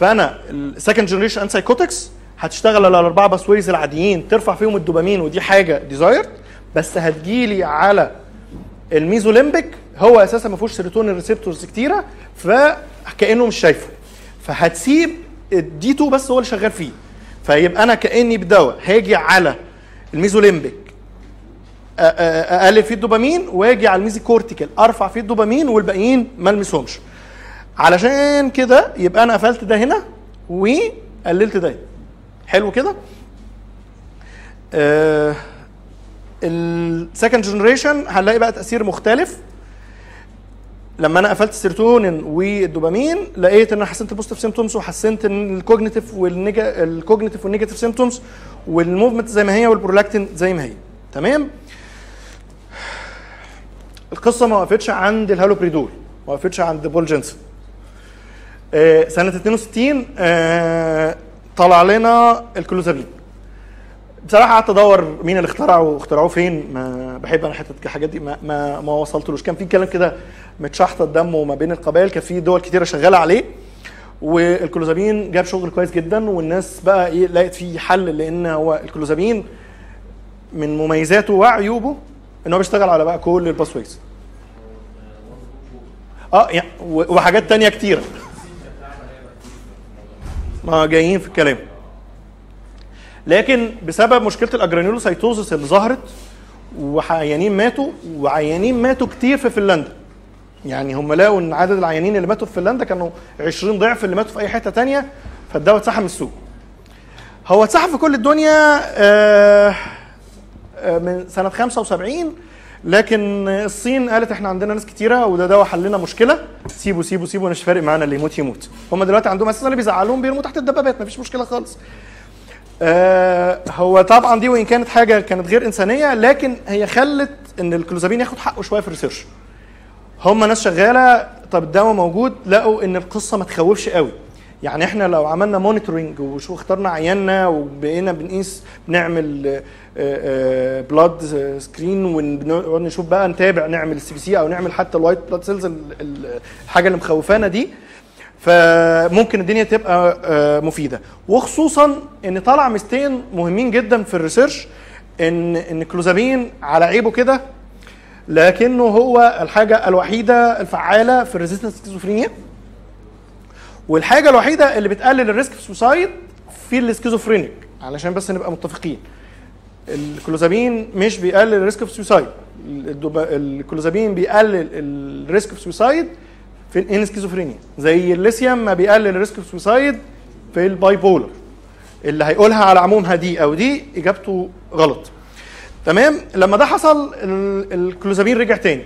فأنا ال second generation antipsychotics هتشتغل على الأربعة pathways العاديين ترفع فيهم الدوبامين ودي حاجة desired بس هتجيلي على ال mesolimbic هو أساسا ما فيهوش سيروتونين receptors كتيرة فكأنه مش شايفه. فهتسيب ال D2 بس هو اللي شغال فيه. فيبقى أنا كأني بدواء. هاجي على ال mesolimbic أقلل فيه الدوبامين وآجي على ال mesocortical أرفع فيه الدوبامين والباقيين ما ألمسهمش. علشان كده يبقى أنا قفلت ده هنا وقللت ده هنا. حلو كده؟ آه ال second generation هنلاقي بقى تأثير مختلف. لما أنا قفلت السيروتونين والدوبامين لقيت إن أنا حسنت ال positive symptoms وحسنت الكوجنيتيف والنيجا الكوجنيتيف والنيجاتيف سيمتومز والموفمنت زي ما هي والبرولاكتين زي ما هي. تمام؟ القصة ما وقفتش عند الهالوبيريدول ما وقفتش عند بول جانسن. آه، سنة 62 آه، طلع لنا الكلوزابين. بصراحة قعدت أدور مين اللي اخترعه واخترعوه فين؟ ما بحب أنا حتة الحاجات دي ما ما, ما وصلتلوش. كان في كلام كده متشحطط دمه ما بين القبائل كان في دول كتيرة شغالة عليه والكلوزابين جاب شغل كويس جدا والناس بقى إيه لقت فيه حل لأن هو الكلوزابين من مميزاته وعيوبه إن هو بيشتغل على بقى كل الباسويز آه يعني وحاجات تانية كتيرة. ما جايين في الكلام. لكن بسبب مشكلة الاجرانيولوسايتوزس اللي ظهرت وعيانين ماتوا وعيانين ماتوا كتير في فنلندا. يعني هم لقوا إن عدد العيانين اللي ماتوا في فنلندا كانوا 20 ضعف اللي ماتوا في أي حتة تانية فالدواء اتسحب من السوق. هو اتسحب في كل الدنيا آه، آه، من سنة 75 لكن الصين قالت إحنا عندنا ناس كتيرة وده دواء حل لنا مشكلة. سيبوا سيبوا سيبوا مش فارق معانا اللي يموت يموت. هم دلوقتي عندهم أساسا اللي بيزعلوهم بيرموا تحت الدبابات مفيش مشكلة خالص. آه هو طبعا دي وإن كانت حاجة كانت غير إنسانية لكن هي خلت إن الكلوزابين ياخد حقه شوية في ال research. هم ناس شغالة طب الدواء موجود لقوا إن القصة ما تخوفش قوي. يعني إحنا لو عملنا monitoring وشو اخترنا عيالنا وبقينا بنقيس بنعمل blood screen ونقعد نشوف بقى نتابع نعمل ال CBC أو نعمل حتى ال white blood cells الحاجة اللي مخوفانا دي. فممكن الدنيا تبقى آه، مفيدة. وخصوصا إن طلع ميزتين مهمين جدا في ال research إن إن الكلوزابين على عيبه كده لكنه هو الحاجة الوحيدة الفعالة في ال resistance schizophrenia والحاجة الوحيدة اللي بتقلل ال risk في ال suicide في ال schizophrenic علشان بس نبقى متفقين. الكلوزابين مش بيقلل ال risk في ال suicide. الكلوزابين بيقلل ال risk في ال suicide في ال in schizophrenia زي الليثيوم ما بيقلل ال risk في ال suicide في ال bipolar اللي هيقولها على عمومها دي أو دي إجابته غلط. تمام؟ لما ده حصل ال- الكلوزابين رجع تاني.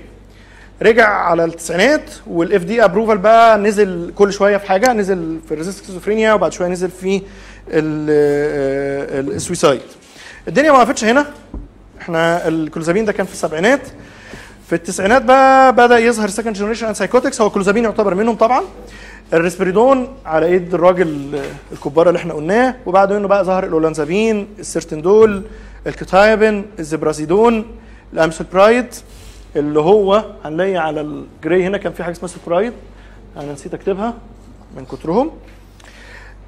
رجع على التسعينات وال FDA approval بقى نزل كل شوية في حاجة نزل في ال resist schizophrenia وبعد شوية نزل في ال- آه، suicide الدنيا ما وقفتش هنا. إحنا الكلوزابين ده كان في السبعينات. في التسعينات بقى بدأ يظهر سكند جنريشن ان سايكوتكس هو الكلوزابين يعتبر منهم طبعا. الريسبريدون على إيد الراجل الكبار اللي إحنا قلناه. وبعد منه بقى ظهر الأولانزابين السيرتندول الكتايبين الزبرازيدون الامسلبرايد اللي هو هنلاقي على الجراي هنا كان في حاجة اسمها سبرايد أنا نسيت أكتبها من كترهم.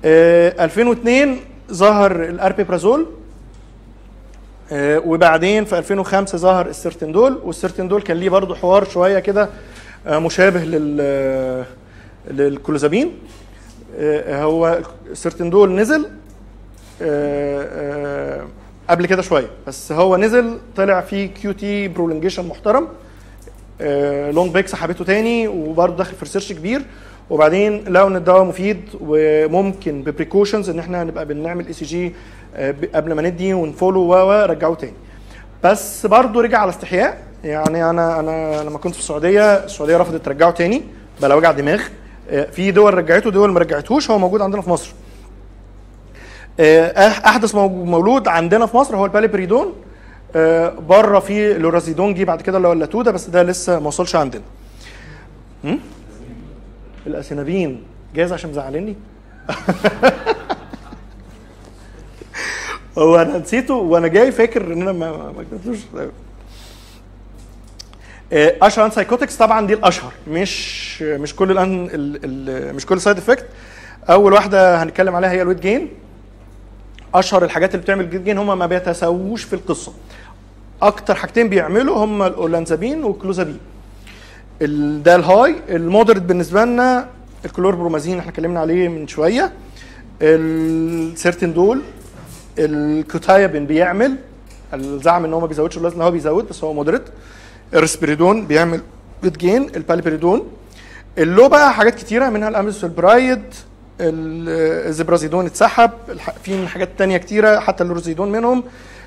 آه 2002 ظهر الأريبيبرازول. آه، وبعدين في 2005 ظهر السيرتندول والسيرتندول كان ليه برضه حوار شوية كده آه، مشابه لل للكلوزابين. آه، هو السيرتندول نزل آه، آه، قبل كده شوية بس هو نزل طلع فيه QT prolongation محترم. long break سحبته تاني وبرضه داخل في research كبير. وبعدين لقوا إن الدواء مفيد وممكن ب precautions إن إحنا نبقى بنعمل ECG قبل ما ندي ون follow ورجعوه تاني. بس برضه رجع على استحياء. يعني أنا أنا لما كنت في السعودية السعودية رفضت ترجعه تاني بلا وجع دماغ. آه، في دول رجعته دول ما رجعتهوش هو موجود عندنا في مصر. آه، أحدث مو- مولود عندنا في مصر هو الباليبريدون. آه، بره في لوراسيدون جه بعد كده اللي هو اللاتودا بس ده لسه ما وصلش عندنا؟ ال asenapine. جايز عشان مزعلني؟ هو أنا نسيته وأنا جاي فاكر إن أنا ما كتبتوش اشهر psychotics طبعا دي الأشهر مش مش كل الان ال ال مش كل side effect أول واحدة هنتكلم عليها هي ال weight gain أشهر الحاجات اللي بتعمل ال weight gain هم ما بيتساووش في القصة. أكتر حاجتين بيعملوا هم ال olanzapine وال clozapine. ال- ده ال high ال moderate بالنسبة لنا الكلوربرومازين إحنا اتكلمنا عليه من شوية. ال sertindole ال quetiapine بيعمل الزعم إن هو ما بيزودش الوزن هو بيزود بس هو moderate ال risperidone بيعمل weight gain ال paliperidone ال low بقى حاجات كتيرة منها ال amisulpride ال- ال ziprasidone اتسحب في من حاجات تانية كتيرة حتى ال lurasidone منهم.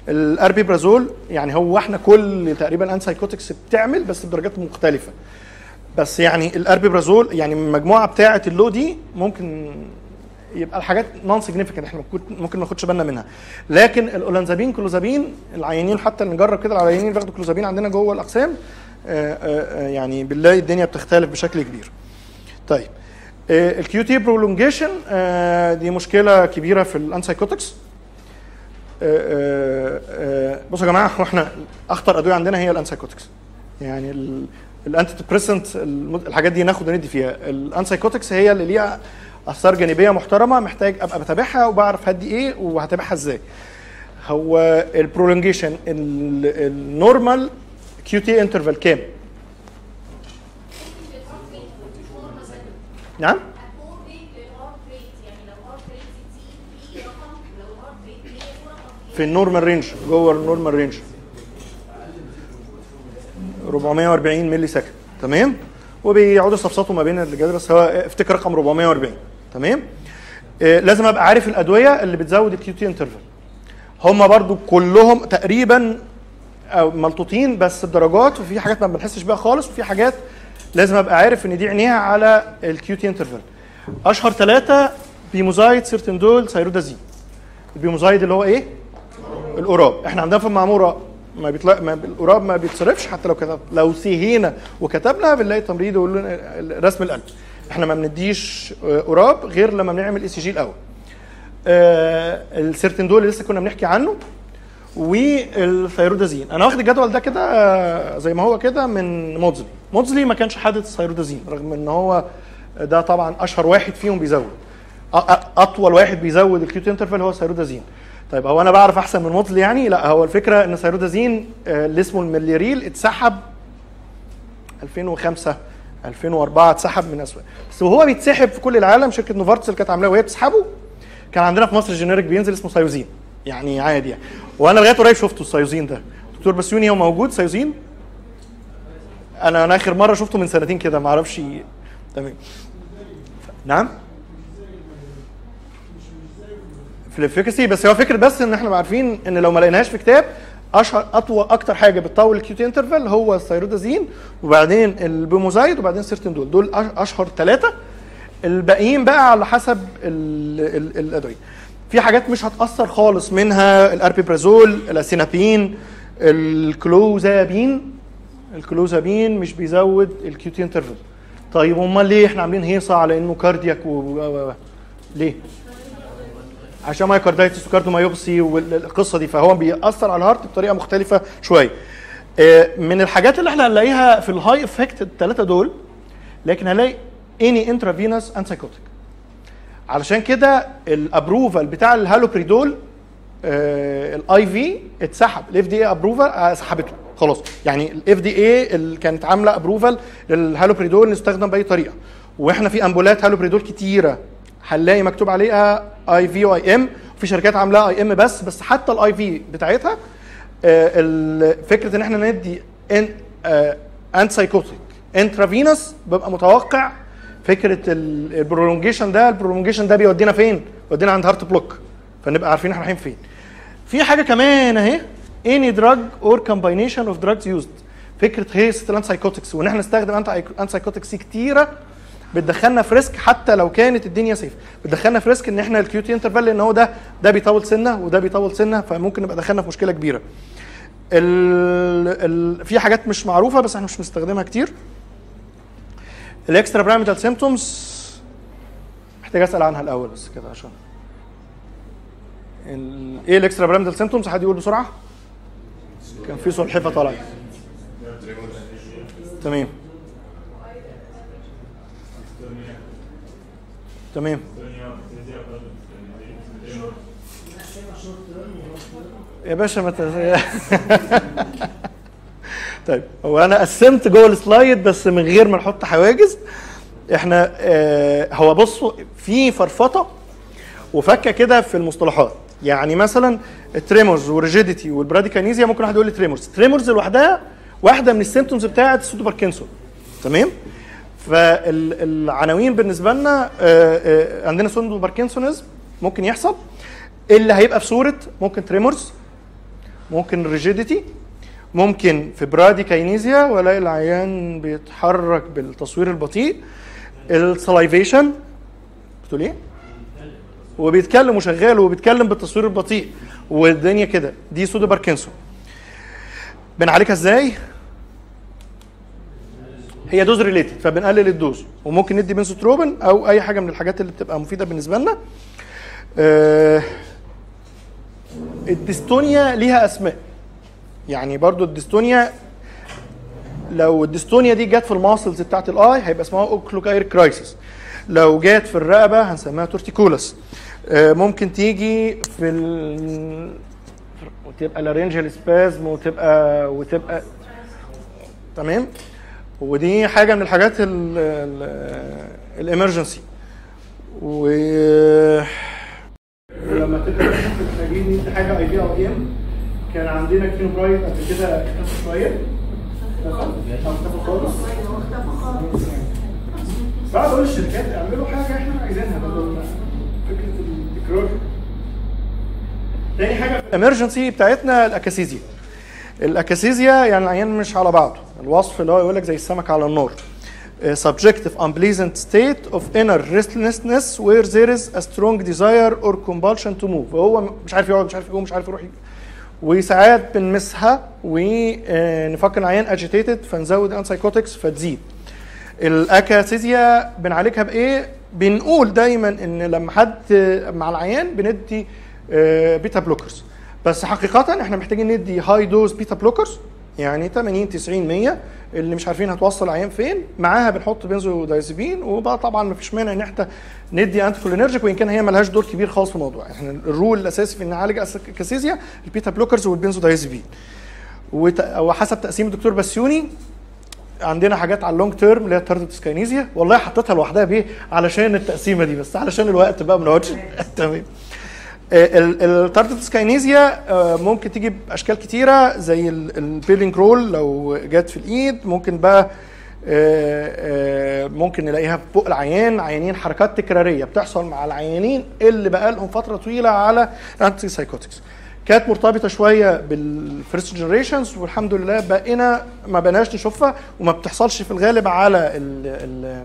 ال aripiprazole يعني هو إحنا كل تقريبا antipsychotics بتعمل بس بدرجات مختلفة. بس يعني ال aripiprazole يعني المجموعه بتاعة ال low دي ممكن يبقى الحاجات non-significant إحنا ممكن- ما ناخدش بالنا منها. لكن ال olanzapine clozapine العيانين حتى نجرب كده العيانين بياخدوا كلوزابين عندنا جوه الأقسام آه، آه، آه، يعني بنلاقي الدنيا بتختلف بشكل كبير. طيب ال QT prolongation دي مشكلة كبيرة في ال antipsychotics بصوا يا جماعة إحنا أخطر أدوية عندنا هي ال antipsychotics يعني ال antidepressant الحاجات دي ناخد وندي فيها. ال antipsychotics هي اللي ليها اثار جانبية محترمة محتاج أبقى بتابعها وبعرف هدي إيه وهتابعها إزاي. هو ال prolongation ال normal QT interval كام؟ نعم؟ في ال normal range جوه ال normal range 440 millisecond تمام؟ وبيقعدوا يستفسطوا ما بين الرجاله بس هو افتكر رقم 440 تمام؟ آه، لازم أبقى عارف الأدوية اللي بتزود ال QT interval هم برضو كلهم تقريبا أو ملطوطين بس بدرجات وفي حاجات ما بنحسش بيها خالص وفي حاجات لازم أبقى عارف إن دي عينيها على ال QT interval أشهر ثلاثة pimozide sertindole thioridazine ال pimozide اللي هو إيه؟ ال Orap. إحنا عندنا في المعمورة ما بيطلع ما ال Orap ما بيتصرفش حتى لو كتب لو سهينا وكتبنا بنلاقي تمريض ويقول لنا رسم القلب. إحنا ما بنديش آه، Orap غير لما بنعمل ECG الأول. آه ال sertindole اللي لسه كنا بنحكي عنه وال thioridazine أنا واخد الجدول ده كده آه، زي ما هو كده من Maudsley Maudsley ما كانش حاطط ال thioridazine رغم إن هو ده طبعا أشهر واحد فيهم بيزود. أطول واحد بيزود ال QT interval هو ال thioridazine طيب هو أنا بعرف أحسن من Maudsley يعني؟ لا هو الفكرة إن ال thioridazine اللي اسمه ال Melleril اتسحب 2005 2004 اتسحب من أسواق. بس وهو بيتسحب في كل العالم شركة Novartis اللي كانت عاملاه وهي بتسحبه. كان عندنا في مصر generic بينزل اسمه Thiozine يعني عادي يعني. وأنا لغاية قريب شفته ال Thiozine ده. دكتور بسيوني هو موجود Thiozine أنا أنا آخر مرة شفته من سنتين كده ما أعرفش. تمام. نعم؟ في ال efficacy بس هو فكرة بس إن إحنا عارفين إن لو ما لقيناهاش في كتاب أشهر أطول أكتر حاجة بتطول ال QT interval هو ال thioridazine وبعدين ال pimozide وبعدين sertindole. دول أشهر ثلاثة الباقيين بقى على حسب ال- ال- الأدوية. في حاجات مش هتأثر خالص منها ال aripiprazole ال asenapine ال clozapine. ال clozapine مش بيزود ال QT interval طيب امال ليه إحنا عاملين هيصة على إنه cardiac. و... ليه؟ عشان myocarditis و cardiomyopathy والقصة دي فهو بيأثر على ال heart بطريقة مختلفة شوية. آه، من الحاجات اللي إحنا هنلاقيها في ال high effect الثلاثه دول لكن هنلاقي any intravenous antipsychotic علشان كده ال approval بتاع الهالوبريدول ال IV اتسحب. ال FDA approval سحبته. خلاص. يعني ال FDA اللي كانت عاملة approval لل haloperidol نستخدم بأي طريقة. وإحنا في أمبولات هالوبريدول كتيرة. هنلاقي مكتوب عليها IV و IM في شركات عاملاها IM بس بس حتى ال IV بتاعتها آه، فكرة إن إحنا ندي any antipsychotic intravenous ببقى متوقع فكرة ال- ال prolongation ده ال prolongation ده بيودينا فين؟ بيودينا عند heart block فنبقى عارفين إحنا رايحين فين. في حاجة كمان أهي any drug or combination of drugs used فكرة هيست الانسايكوتكس وإن إحنا نستخدم antipsychotics كتيرة بتدخلنا في risk حتى لو كانت الدنيا safe بتدخلنا في risk إن إحنا ال QT interval لأن هو ده ده بيطول سنة وده بيطول سنة فممكن نبقى دخلنا في مشكلة كبيرة. ال ال في حاجات مش معروفة بس إحنا مش بنستخدمها كتير. ال extrapyramidal symptoms محتاج أسأل عنها الأول بس كده عشان. إيه ال extrapyramidal symptoms حد يقول بسرعة؟ كان في سلحفه طالعه تمام. تمام. يا باشا ما. طيب هو أنا قسمت جوه ال slide بس من غير ما نحط حواجز. إحنا آه هو بصوا في فرفطة وفكة كده في المصطلحات. يعني مثلا ال tremors وال rigidity وال bradykinesia ممكن واحد يقول لي tremors tremors لوحدها واحدة من ال symptoms بتاعة ال pseudo Parkinson. تمام؟ فالعناوين بالنسبة لنا آه، آه، عندنا pseudo parkinsonism ممكن يحصل اللي هيبقى في صورة ممكن tremors ممكن rigidity ممكن في bradykinesia والاقي العيان بيتحرك بالتصوير البطيء ال salivation بتقول إيه؟ وبيتكلم وشغال وبيتكلم بالتصوير البطيء والدنيا كده دي pseudo Parkinson بنعالجها إزاي؟ هي dose related فبنقلل ال dose وممكن ندي benztropine أو أي حاجة من الحاجات اللي بتبقى مفيدة بالنسبة لنا. آه ال dystonia ليها أسماء. يعني برضو ال dystonia لو ال dystonia دي جت في ال muscles بتاعت ال eye هيبقى اسمها oculogyric crisis لو جت في الرقبة هنسميها torticollis آه، ممكن تيجي في ال... وتبقى laryngeal spasm وتبقى وتبقى تمام؟ ودي حاجة من الحاجات ال emergency. و لما تبقى محتاجين ندي حاجة IV أو IM كان عندنا كيلو برايت قبل كده اختفى شوية. اختفى. خالص. بعد أقول الشركات اعملوا حاجة إحنا عايزينها بدل فكرة التكرار. تاني حاجة. الامرجنسي بتاعتنا الأكاسيزيا. الاكاسيزيا يعني العيان مش على بعضه. الوصف اللي هو يقول لك زي السمك على النار subjective unpleasant state of inner restlessness where there is a strong desire or compulsion to move. وهو مش عارف يقعد مش عارف يقوم مش عارف يروح. وساعات بن miss ها ونفكر العيان agitated فنزود antipsychotics فتزيد. ال akathisia بنعالجها بإيه؟ بنقول دايما إن لما حد مع العيان بندي آه، beta blockers بس حقيقة إحنا محتاجين ندي high dose beta blockers يعني 80 90 100 اللي مش عارفين هتوصل العيان فين. معاها بنحط بنزو دايزيبين وبقى طبعا ما فيش مانع إن إحنا ندي anticholinergic وإن كان هي ملهاش دور كبير خالص في الموضوع. إحنا ال role الأساسي في ان نعالج ال akathisia ال beta blockers وال benzodiazepine وت- وحسب تقسيم الدكتور بسيوني عندنا حاجات على ال long term اللي هي ال tardive dyskinesia والله حطيتها لوحدها بيه علشان التقسيمة دي بس علشان الوقت بقى ما نقعدش. تمام. ال tardive dyskinesia ممكن تيجي بأشكال كتيرة زي ال pill rolling لو جت في الإيد ممكن بقى آه، آه، ممكن نلاقيها في بق العيان عيانين حركات تكرارية بتحصل مع العيانين اللي بقى لهم فترة طويلة على antipsychotics كانت مرتبطة شوية بال first generations والحمد لله بقينا ما بقيناش نشوفها وما بتحصلش في الغالب على ال ال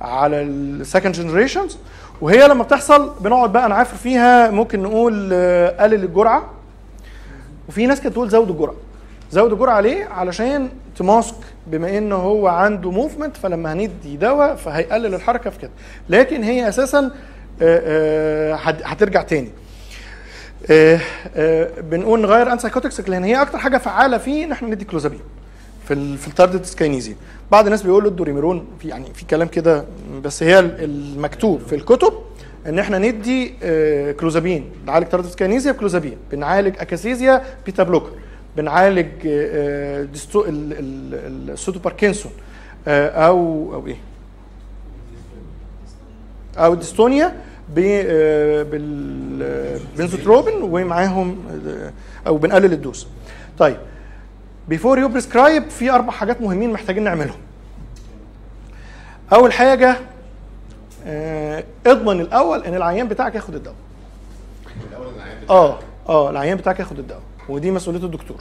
على ال second generations وهي لما بتحصل بنقعد بقى نعافر فيها ممكن نقول آه، قلل الجرعة. وفي ناس كانت تقول زود الجرعة. زود الجرعة ليه؟ علشان ت mask بما انه هو عنده movement فلما هندي دواء فهيقلل الحركة في كده. لكن هي أساسا آه، آه، هت- هترجع تاني. بنقول نغير antipsychotics لأن هي أكتر حاجة فعالة فيه ان إحنا ندي كلوزابين في في ال tardive dyskinesia بعض الناس بيقولوا الدوريميرون في يعني في كلام كده بس هي ال- المكتوب في الكتب إن إحنا ندي آه، كلوزابين. بنعالج tardive dyskinesia ب clozapine. بنعالج akathisia beta blocker بنعالج آه، آه، dysto ال- ال- ال pseudo Parkinson. آه، أو أو إيه؟ أو dystonia بال benztropine ومعاهم أو بنقلل ال dose. طيب before you prescribe في أربع حاجات مهمين محتاجين نعملهم. أول حاجة آه، اضمن الأول إن العيان بتاعك ياخد الدواء. آه آه العيان بتاعك ياخد الدواء ودي مسؤولية الدكتور.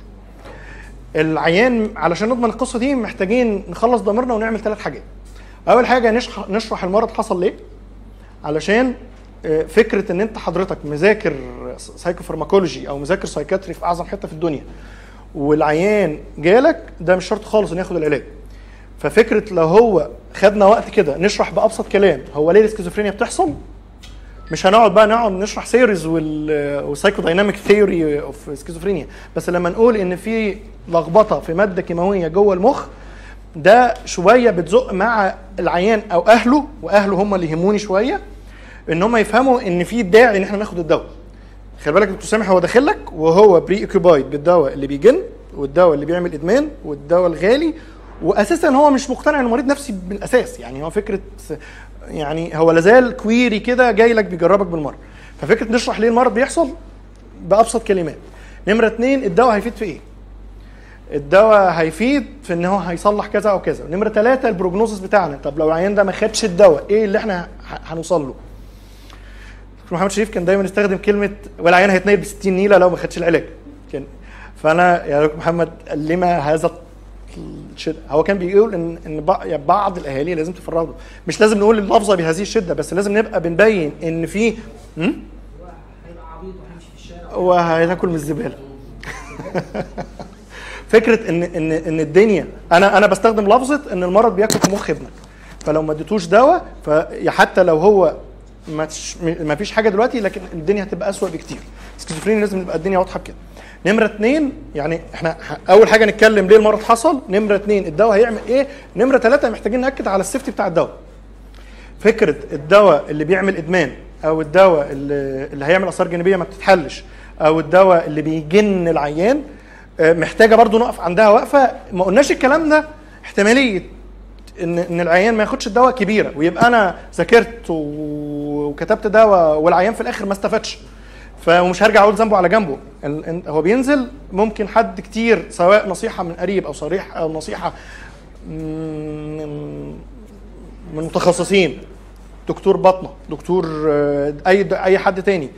العيان علشان نضمن القصة دي محتاجين نخلص ضميرنا ونعمل ثلاث حاجات. أول حاجة نشرح نشرح المرض حصل ليه علشان آه، فكرة إن أنت حضرتك مذاكر psychopharmacology أو مذاكر psychiatry في أعظم حتة في الدنيا. والعيان جالك ده مش شرط خالص إنه ياخد العلاج. ففكرة لو هو خدنا وقت كده نشرح بأبسط كلام هو ليه السكيزوفرينيا بتحصل؟ مش هنقعد بقى نقعد نشرح theories وال psychodynamic theory of schizophrenia بس لما نقول إن في لخبطة في مادة كيماوية جوه المخ ده شوية بتزق مع العيان أو أهله وأهله هم اللي يهموني شوية إن هم يفهموا إن في داعي إن إحنا ناخد الدواء. خلي بالك دكتور سامح هو داخل لك وهو preoccupied بالدواء اللي بيجن والدواء اللي بيعمل إدمان والدواء الغالي واساسا هو مش مقتنع إنه مريض نفسي بالأساس. يعني هو فكرة يعني هو لازال query كده جاي لك بيجربك بالمرة ففكرة نشرح ليه المرض بيحصل بأبسط كلمات. نمرة اتنين الدواء هيفيد في إيه؟ الدواء هيفيد في إن هو هيصلح كذا أو كذا. نمرة ثلاثة البروجنوزس بتاعنا. طب لو العيان ده ما خدش الدواء إيه اللي إحنا هنوصل له؟ محمد شريف كان دايما يستخدم كلمة والعيان هيتنيل ب 60 نيلة لو ما خدش العلاج. كان فأنا يا دكتور محمد لما هذا الشده هو كان بيقول ان إن يعني بعض الأهالي لازم تفرغوا مش لازم نقول اللفظة بهذه الشدة بس لازم نبقى بنبين إن في وهتاكل من الزبالة. فكرة ان ان إن الدنيا أنا أنا بستخدم لفظة إن المرض بياكل في مخ ابنك. فلو ما اديتوش دواء فحتى لو هو ما فيش حاجة دلوقتي لكن الدنيا هتبقى اسوء بكتير. سكيزوفرينيا لازم تبقى الدنيا واضحة بكده. نمرة اتنين يعني إحنا أول حاجة نتكلم ليه المرض حصل. نمرة اتنين الدواء هيعمل إيه؟ نمرة ثلاثة محتاجين نأكد على السيفتي بتاع الدواء. فكرة الدواء اللي بيعمل إدمان أو الدواء اللي, اللي هيعمل آثار جانبية ما بتتحلش أو الدواء اللي بيجن العيان آه، محتاجة برضو نقف عندها وقفه ما قلناش الكلام ده. احتمالية ان إن العيان ما ياخدش الدواء كبيرة ويبقى أنا ذاكرت وكتبت دواء والعيان في الآخر ما استفادش. فمش هرجع أقول ذنبه على جنبه. هو بينزل ممكن حد كتير سواء نصيحة من قريب أو صريح أو نصيحة من متخصصين. دكتور بطنة دكتور آه، اي أي حد تاني.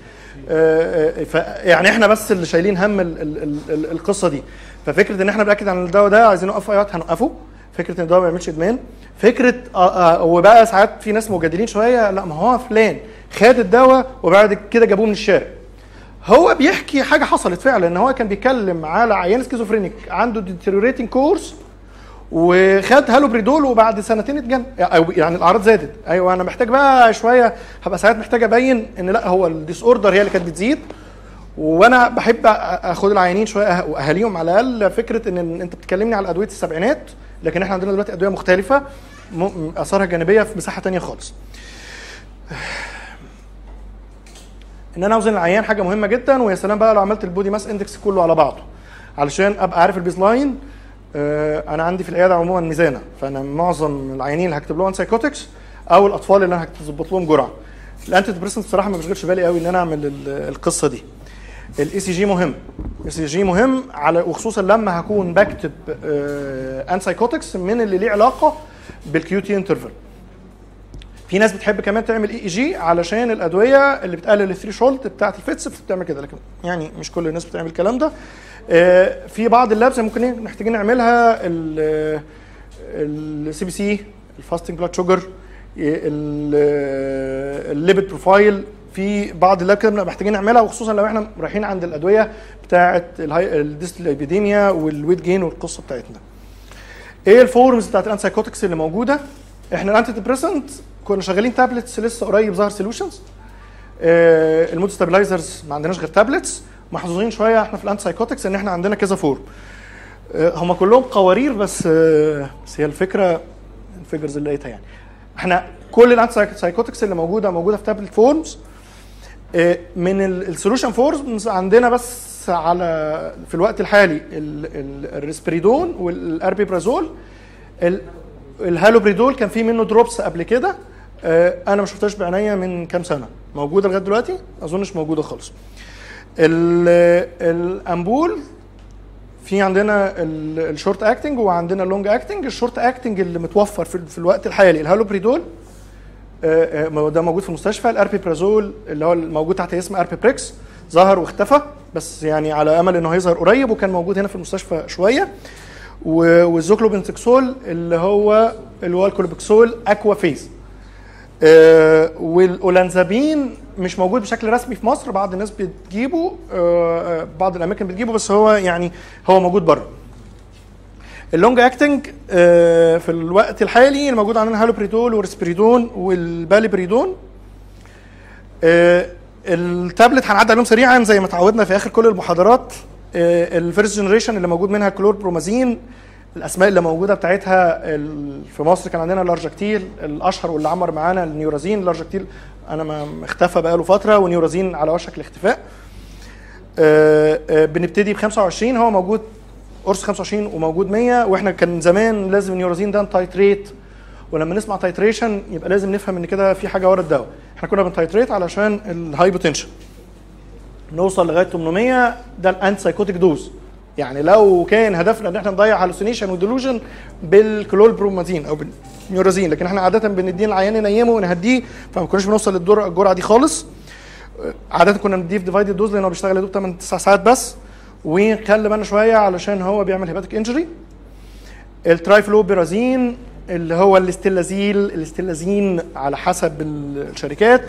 آه، آه، يعني إحنا بس اللي شايلين هم ال ال ال ال القصة دي. ففكرة إن إحنا بنأكد على الدواء ده عايزين نوقف في اي وقت هنوقفه. فكرة إن الدواء ما يعملش إدمان. فكرة آه آه وبقى ساعات في ناس مجادلين شوية. لا ما هو فلان خد الدواء وبعد كده جابوه من الشارع. هو بيحكي حاجة حصلت فعلا إن هو كان بيتكلم على عيان schizophrenic عنده deteriorating course وخد هالوبريدول وبعد سنتين اتجن يعني الأعراض زادت. أيوه أنا محتاج بقى شوية هبقى ساعات محتاج أبين إن لا هو ال disorder هي اللي كانت بتزيد. وأنا بحب أخد العيانين شوية أه- وأهاليهم على الأقل. فكرة إن أنت بتكلمني على أدوية السبعينات لكن إحنا عندنا دلوقتي أدوية مختلفة آثارها جانبيه في مساحة تانية خالص. إن أنا أوزن العيان حاجة مهمة جدا ويا سلام بقى لو عملت ال body mass index كله على بعضه. علشان أبقى عارف ال baseline آه، أنا عندي في العيادة عموما ميزانة. فأنا معظم العيانين اللي هكتب لهم psychotics أو الأطفال اللي أنا هظبط لهم جرعة. ال antidepressant بصراحة ما بيشغلش بالي قوي إن أنا أعمل ال- القصة دي. الاي سي جي مهم. الاي سي جي مهم على وخصوصا لما هكون بكتب antipsychotics من اللي ليه علاقة بال QT interval في ناس بتحب كمان تعمل EEG علشان الأدوية اللي بتقلل ال threshold بتاعت ال fits بتعمل كده. لكن يعني مش كل الناس بتعمل الكلام ده. آه، في بعض ال labs ممكن إيه محتاجين نعملها ال CBC ال fasting blood sugar ال lipid profile في بعض ال lab كده محتاجين نعملها وخصوصا لو إحنا رايحين عند الأدوية بتاعه ال dyslipidemia وال weight gain والقصة بتاعتنا. إيه ال forms بتاعت ال antipsychotics اللي موجودة؟ إحنا ال antidepressant كنا شغالين tablets لسه قريب ظهر solutions آه ال mood stabilizers ما عندناش غير tablets محظوظين شوية إحنا في ال antipsychotics إن إحنا عندنا كذا form آه هم كلهم قوارير بس آه بس هي الفكرة ال figures اللي لقيتها يعني إحنا كل ال antipsychotics اللي موجودة موجودة في tablet forms من ال solution forms عندنا بس على في الوقت الحالي ال- ال- ال risperidone وال aripiprazole. ال- الهالوبريدول كان في منه drops قبل كده. آه، أنا ما شفتهاش بعينيا من كام سنة. موجودة لغاية دلوقتي؟ أظنش موجودة خالص. ال- الأمبول في عندنا ال short acting وعندنا ال long acting ال short acting اللي متوفر في, الوقت الحالي. الهالوبريدول آه، آه، ده موجود في المستشفى ال aripiprazole اللي هو الموجود تحت اسم اربيبريكس ظهر واختفى بس يعني على أمل إنه هيظهر قريب وكان موجود هنا في المستشفى شوية. وال zuclopenthixol اللي هو اللي هو ال Clopixol Acuphase. آه، والأولانزابين مش موجود بشكل رسمي في مصر بعض الناس بتجيبه آه، آه، بعض الأماكن بتجيبه بس هو يعني هو موجود بره. ال long acting آه، في الوقت الحالي الموجود عندنا haloperidol و risperidone وال paliperidone آه، التابلت هنعدي عليهم سريعا زي ما اتعودنا في آخر كل المحاضرات ال first generation اللي موجود منها كلور برومازين الأسماء اللي موجودة بتاعتها في مصر كان عندنا Largactil الأشهر واللي عمر معانا ال Neurazine Largactil أنا ما اختفى بقاله فترة و Neurazine على وشك الاختفاء. آه، آه، بنبتدي ب 25 هو موجود قرص 25 وموجود 100 وإحنا كان زمان لازم ال Neurazine ده ن titrate. ولما نسمع titration يبقى لازم نفهم إن كده في حاجة ورا الدواء. إحنا كنا بن titrate علشان ال high potential نوصل لغاية 800 ده ال antipsychotic dose. يعني لو كان هدفنا إن إحنا نضيع hallucination و delusion بالكلول برومازين أو بال Neurazine لكن إحنا عادة بنديه العيان ننيمه ونهديه فما كناش بنوصل للجرعة دي خالص. عادة كنا بنديه في divided dose لأن هو بيشتغل يا دوب 8 9 ساعات بس. ونخلي بالنا شوية علشان هو بيعمل hepatic injury ال trifluoperazine اللي هو ال Stelasil ال Stellazine على حسب الشركات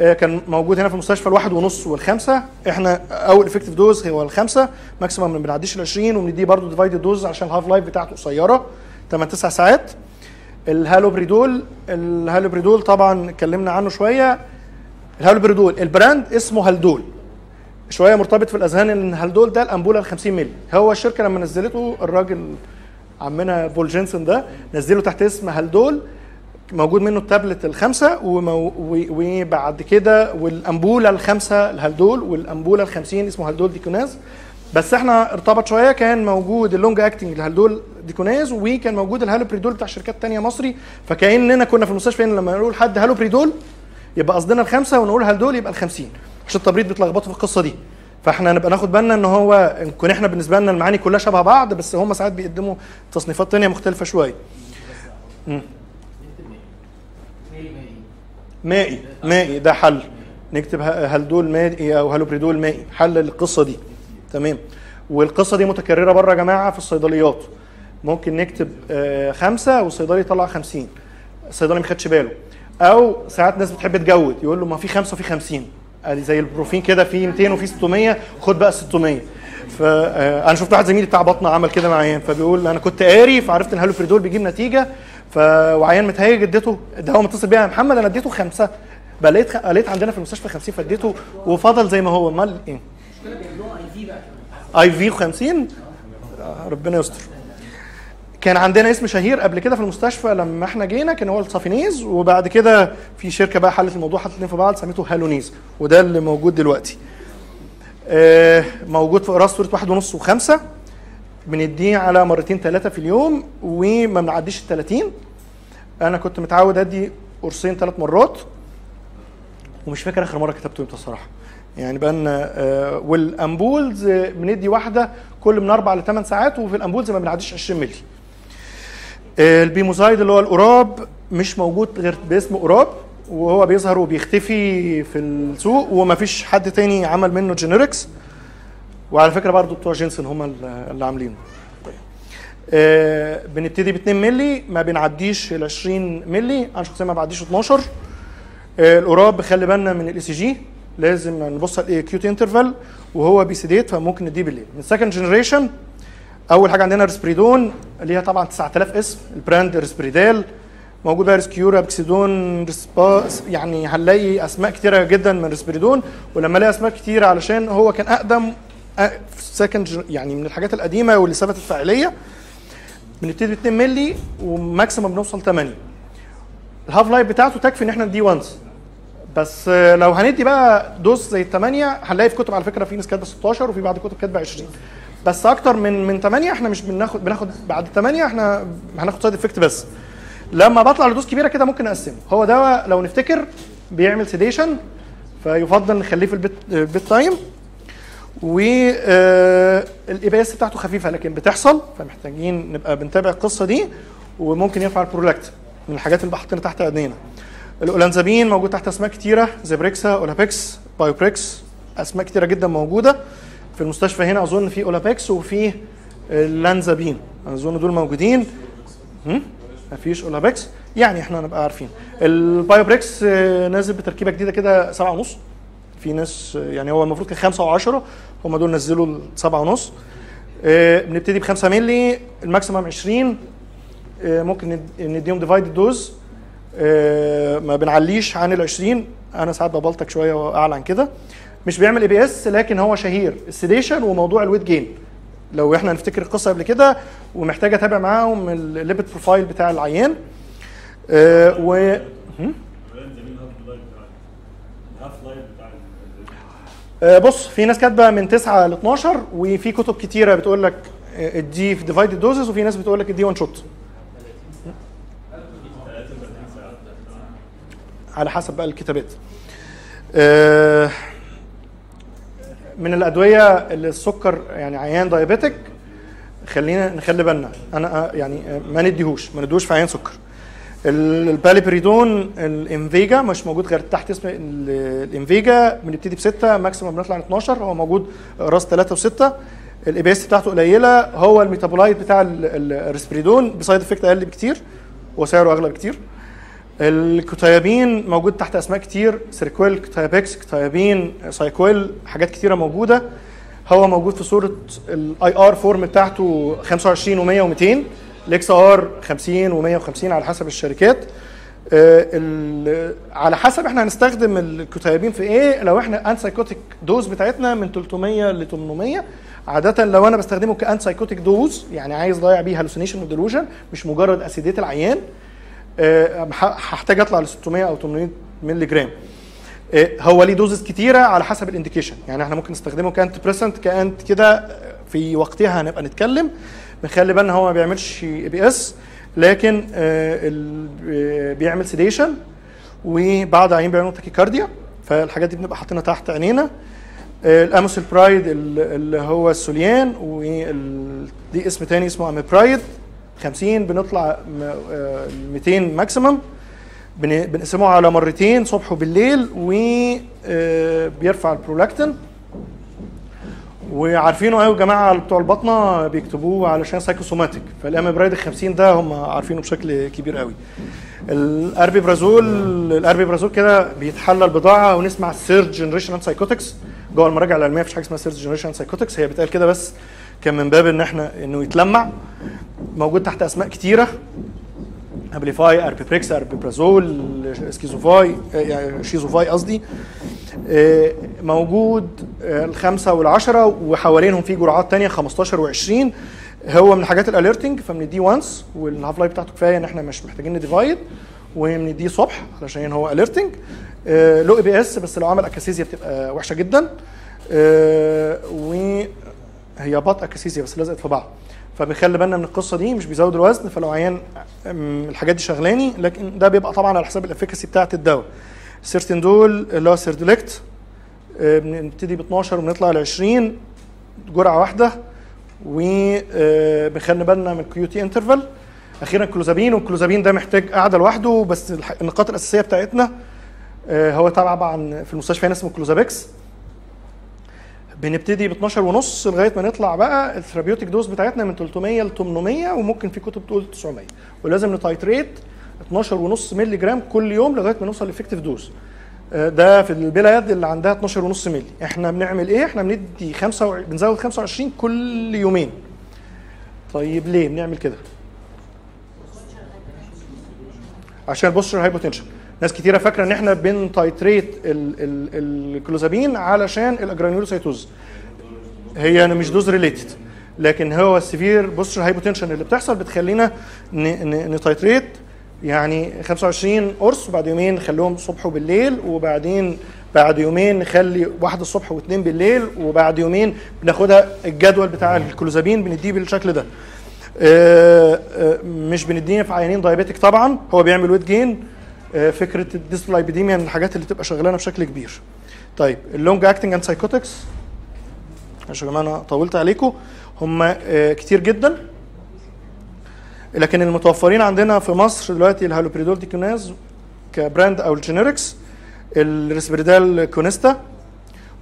آه، كان موجود هنا في المستشفى الواحد ونص والخمسة. إحنا أول effective dose هو الخمسة maximum ما بنعديش ال 20 وبنديه برضه divided dose عشان ال half-life بتاعته قصيرة 8 9 ساعات. ال haloperidol ال haloperidol طبعا اتكلمنا عنه شوية. ال haloperidol ال brand اسمه Haldol. شوية مرتبط في الأذهان إن Haldol ده الامبوله ال 50 مللي. هو الشركة لما نزلته الراجل عمنا Paul Janssen ده نزله تحت اسم Haldol موجود منه التابلت الخمسة وبعد كده والامبوله الخمسة ال Haldol والامبوله ال 50 اسمه Haldol Decanoas. بس إحنا ارتبط شوية كان موجود اللونج اكتنج الهالدول ديكوناز وكان موجود الهالوبريدول بتاع شركات تانية مصري. فكأننا كنا في المستشفى لما نقول حد هالوبريدول يبقى قصدنا الخمسة ونقول هالدول يبقى ال 50 عشان التبريد بيتلخبطوا في القصة دي. فاحنا نبقى ناخد بالنا إن هو نكون إحنا بالنسبة لنا المعاني كلها شبه بعض بس هم ساعات بيقدموا تصنيفات تانية مختلفة شوية. مائي. مائي. ده حل. نكتب ه- هالدول مائي أو هالوبريدول مائي. حل للقصة دي. تمام. والقصة دي متكررة بره يا جماعة في الصيدليات. ممكن نكتب آه، خمسة والصيدلي يطلع 50 الصيدلي ما خدش باله. أو ساعات ناس بتحب تجود يقول له ما في خمسة وفي 50 ادي زي البروفين كده في 200 وفي 600 خد بقى 600 فانا شفت واحد زميلي بتاع بطنه عمل كده مع عيان فبيقول أنا كنت قاري فعرفت إن هالوبريدول بيجيب نتيجة ف وعيان متهيج اديته ده هو متصل بيها يا محمد أنا اديته خمسة. بقى لقيت خ- لقيت عندنا في المستشفى 50 فاديته وفضل زي ما هو. أمال إيه؟ اي في بقى. اي في 50 آه، ربنا يستر. كان عندنا اسم شهير قبل كده في المستشفى لما إحنا جينا كان هو الصافينيز وبعد كده في شركة بقى حلت الموضوع حطت في بعض سميته هالونيز وده اللي موجود دلوقتي. آه، موجود في قراص صورة واحد ونص وخمسة بنديه على مرتين ثلاثة في اليوم وما بنعديش ال 30 أنا كنت متعود أدي قرصين ثلاث مرات ومش فاكر آخر مرة كتبته إمتى الصراحة. يعني بقى آه وال ampoules بندي واحدة كل من أربع لثمان ساعات وفي ال ampoules ما بنعديش 20 مللي. ال pimozide اللي هو ال Orap مش موجود غير باسم Orap وهو بيظهر وبيختفي في السوق ومفيش حد تاني عمل منه generics وعلى فكرة برضو بتوع Janssen هم اللي عاملينه. طيب. آه بنبتدي ب 2 مللي ما بنعديش ال 20 مللي أنا شخصيا ما بعديش 12 آه، ال Orap خلي بالنا من ال ECG لازم نبص على ال QT interval وهو بي sedate فممكن نديه بالليل من second generation أول حاجة عندنا ريسبريدون ليها طبعا 9000 اسم ال brand Risperdal موجود بقى Riscura Apexidone Rispa يعني هنلاقي أسماء كتيرة جدا من ريسبريدون ولما ألاقي أسماء كتيرة علشان هو كان أقدم second يعني من الحاجات القديمة واللي ثبتت فعاليه بنبتدي ب 2 مللي و maximum بنوصل 8 ال half life بتاعته تكفي إن إحنا نديه once بس لو هندي بقى dose زي الثمانية هنلاقي في كتب على فكرة في ناس كاتبة 16 وفي بعض كتب كاتبة 20 بس أكتر من من 8 إحنا مش بناخد بناخد بعد 8 إحنا هناخد side effect بس. لما بطلع ل dose كبيرة كده ممكن نقسمه هو دواء لو نفتكر بيعمل sedation فيفضل نخليه في ال bed ال bedtime وال EPS بتاعته خفيفة لكن بتحصل فمحتاجين نبقى بنتابع القصة دي وممكن ينفع البرولاكت من الحاجات اللي حاطينها تحت ايدينا الأولانزابين موجود تحت أسماء كتيرة Zyprexa Olapex Bioprex أسماء كتيرة جدا موجودة. في المستشفى هنا أظن في Olapex وفي اللانزابين. أظن دول موجودين؟ مفيش Olapex يعني إحنا نبقى عارفين. ال Bioprex آه، نازل بتركيبة جديدة كده سبعة ونص. في ناس آه، يعني هو المفروض كان خمسة وعشرة. هم دول نزلوا السبعة ونص. آه، بنبتدي بخمسة مللي. ال maximum 20 آه، ممكن ند- نديهم divided dose ما بنعليش عن ال 20 أنا ساعات ببلطك شوية واعلى عن كده. مش بيعمل EPS لكن هو شهير. ال sedation وموضوع ال weight gain لو إحنا نفتكر القصة قبل كده ومحتاج أتابع معاهم ال lipid profile بتاع العيان. آه و؟ آه، بص في ناس كاتبة من 9 ل 12 وفي كتب كتيرة بتقول لك آه، اديه في divided doses وفي ناس بتقول لك اديه one shot على حسب بقى الكتابات. آه، من الأدوية اللي السكر يعني عيان diabetic خلينا نخلي بالنا. أنا آه، يعني آه، ما نديهوش ما نديهوش في عيان سكر. ال- ال paliperidone ال Invega مش موجود غير تحت اسم ال- ال Invega بنبتدي بستة maximum بنطلع ل 12 هو موجود راس 3 و6 ال EPS بتاعته قليلة هو ال metabolite بتاع ال- ال- ال risperidone ب side effect أقل بكتير وسعره أغلى بكتير. ال quetiapine موجود تحت أسماء كتير Seroquel Quitapex quetiapine Psyquel حاجات كتيرة موجودة. هو موجود في صورة ال IR form بتاعته 25 و100 و200 ال XR 50 و150 على حسب الشركات. آه، على حسب إحنا هنستخدم ال quetiapine في إيه لو إحنا antipsychotic dose بتاعتنا من 300 ل 800 عادة لو أنا بستخدمه ك antipsychotic dose يعني عايز أضيع بيه hallucination و delusion مش مجرد أسيديت العيان هحتاج أطلع ل 600 أو 800 مللي جرام. آه، هو ليه doses كتيرة على حسب ال indication. يعني إحنا ممكن نستخدمه ك antidepressant ك anti كده آه، في وقتها هنبقى نتكلم. بنخلي بالنا هو ما بيعملش EPS لكن آه، آه، بيعمل sedation وبعض عيان بيعملوا tachycardia. فالحاجات دي بنبقى حاطينها تحت عينينا. آه، ال amisulpride ال- اللي هو ال Solian ودي اسم تاني اسمه Amipride. 50 بنطلع م- آه، 200 maximum بن- بنقسمه على مرتين صبح وبالليل وبيرفع البرولاكتين. وعارفينه قوي يا جماعة بتوع البطنة بيكتبوه علشان psychosomatic فال Amipride ال 50 ده هم عارفينه بشكل كبير قوي ال aripiprazole ال aripiprazole كده بتتحلى البضاعه ونسمع ال third generation psychotics جوه المراجع العلمية مفيش حاجة اسمها third generation psychotics هي بتقال كده بس كان من باب إن إحنا إنه يتلمع موجود تحت أسماء كتيرة. Abilify Aripiprex aripiprazole Skizofy Schizofy قصدي. آه، موجود آه، الخمسة والعشرة وحوالينهم في جرعات تانية 15 و20 هو من الحاجات ال alerting فبنديه once وال half life بتاعته كفاية إن إحنا مش محتاجين ن divide وبنديه صبح علشان هو alerting له EPS بس لو عمل akathisia بتبقى وحشة جدا. آه، وهي بتاعة akathisia بس لزقت في بعض. فبنخلي بالنا من القصة دي مش بيزود الوزن فلو عيان الحاجات دي شغلاني لكن ده بيبقى طبعا على حساب ال efficacy بتاعة الدواء. ال sertindole اللي هو Serdolect آه، بنبتدي ب 12 وبنطلع ل 20 جرعه واحدة وبنخلي بالنا من ال QT interval. أخيرا ال clozapine وال clozapine ده محتاج قاعدة لوحده بس النقاط الأساسية بتاعتنا آه، هو طبعا في المستشفى هنا اسمه Clozapex. بنبتدي ب 12 ونص لغاية ما نطلع بقى ال therapeutic dose بتاعتنا من 300 ل 800 وممكن في كتب تقول 900 ولازم ن titrate 12 ونص مللي جرام كل يوم لغاية ما نوصل ل effective dose آه، ده في البلاد اللي عندها 12 ونص مللي. إحنا بنعمل إيه؟ إحنا بندي 5 بنزود 25 كل يومين. طيب ليه بنعمل كده؟ عشان ال postural hypotension. ناس كتيرة فاكرة إن إحنا بن titrate ال- ال- الكلوزابين علشان ال agranulocytosis. هي أصلا مش dose related لكن هو ال severe postural hypotension اللي بتحصل بتخلينا ن titrate يعني 25 قرص وبعد يومين نخليهم الصبح وبالليل وبعدين بعد يومين نخلي واحدة الصبح واثنين بالليل وبعد يومين بناخدها الجدول بتاع الكلوزابين بنديه بالشكل ده. آه، آه، مش بنديه في عيانين diabetic طبعا هو بيعمل weight gain فكرة ال dyslipidemia من الحاجات اللي تبقى شغلانة بشكل كبير. طيب ال long acting antipsychotics يا جماعة أنا طولت عليكم. هم آه، كتير جدا. لكن المتوفرين عندنا في مصر دلوقتي ال haloperidol decanoate ك brand أو الجينيركس الريسبريدال كونيستا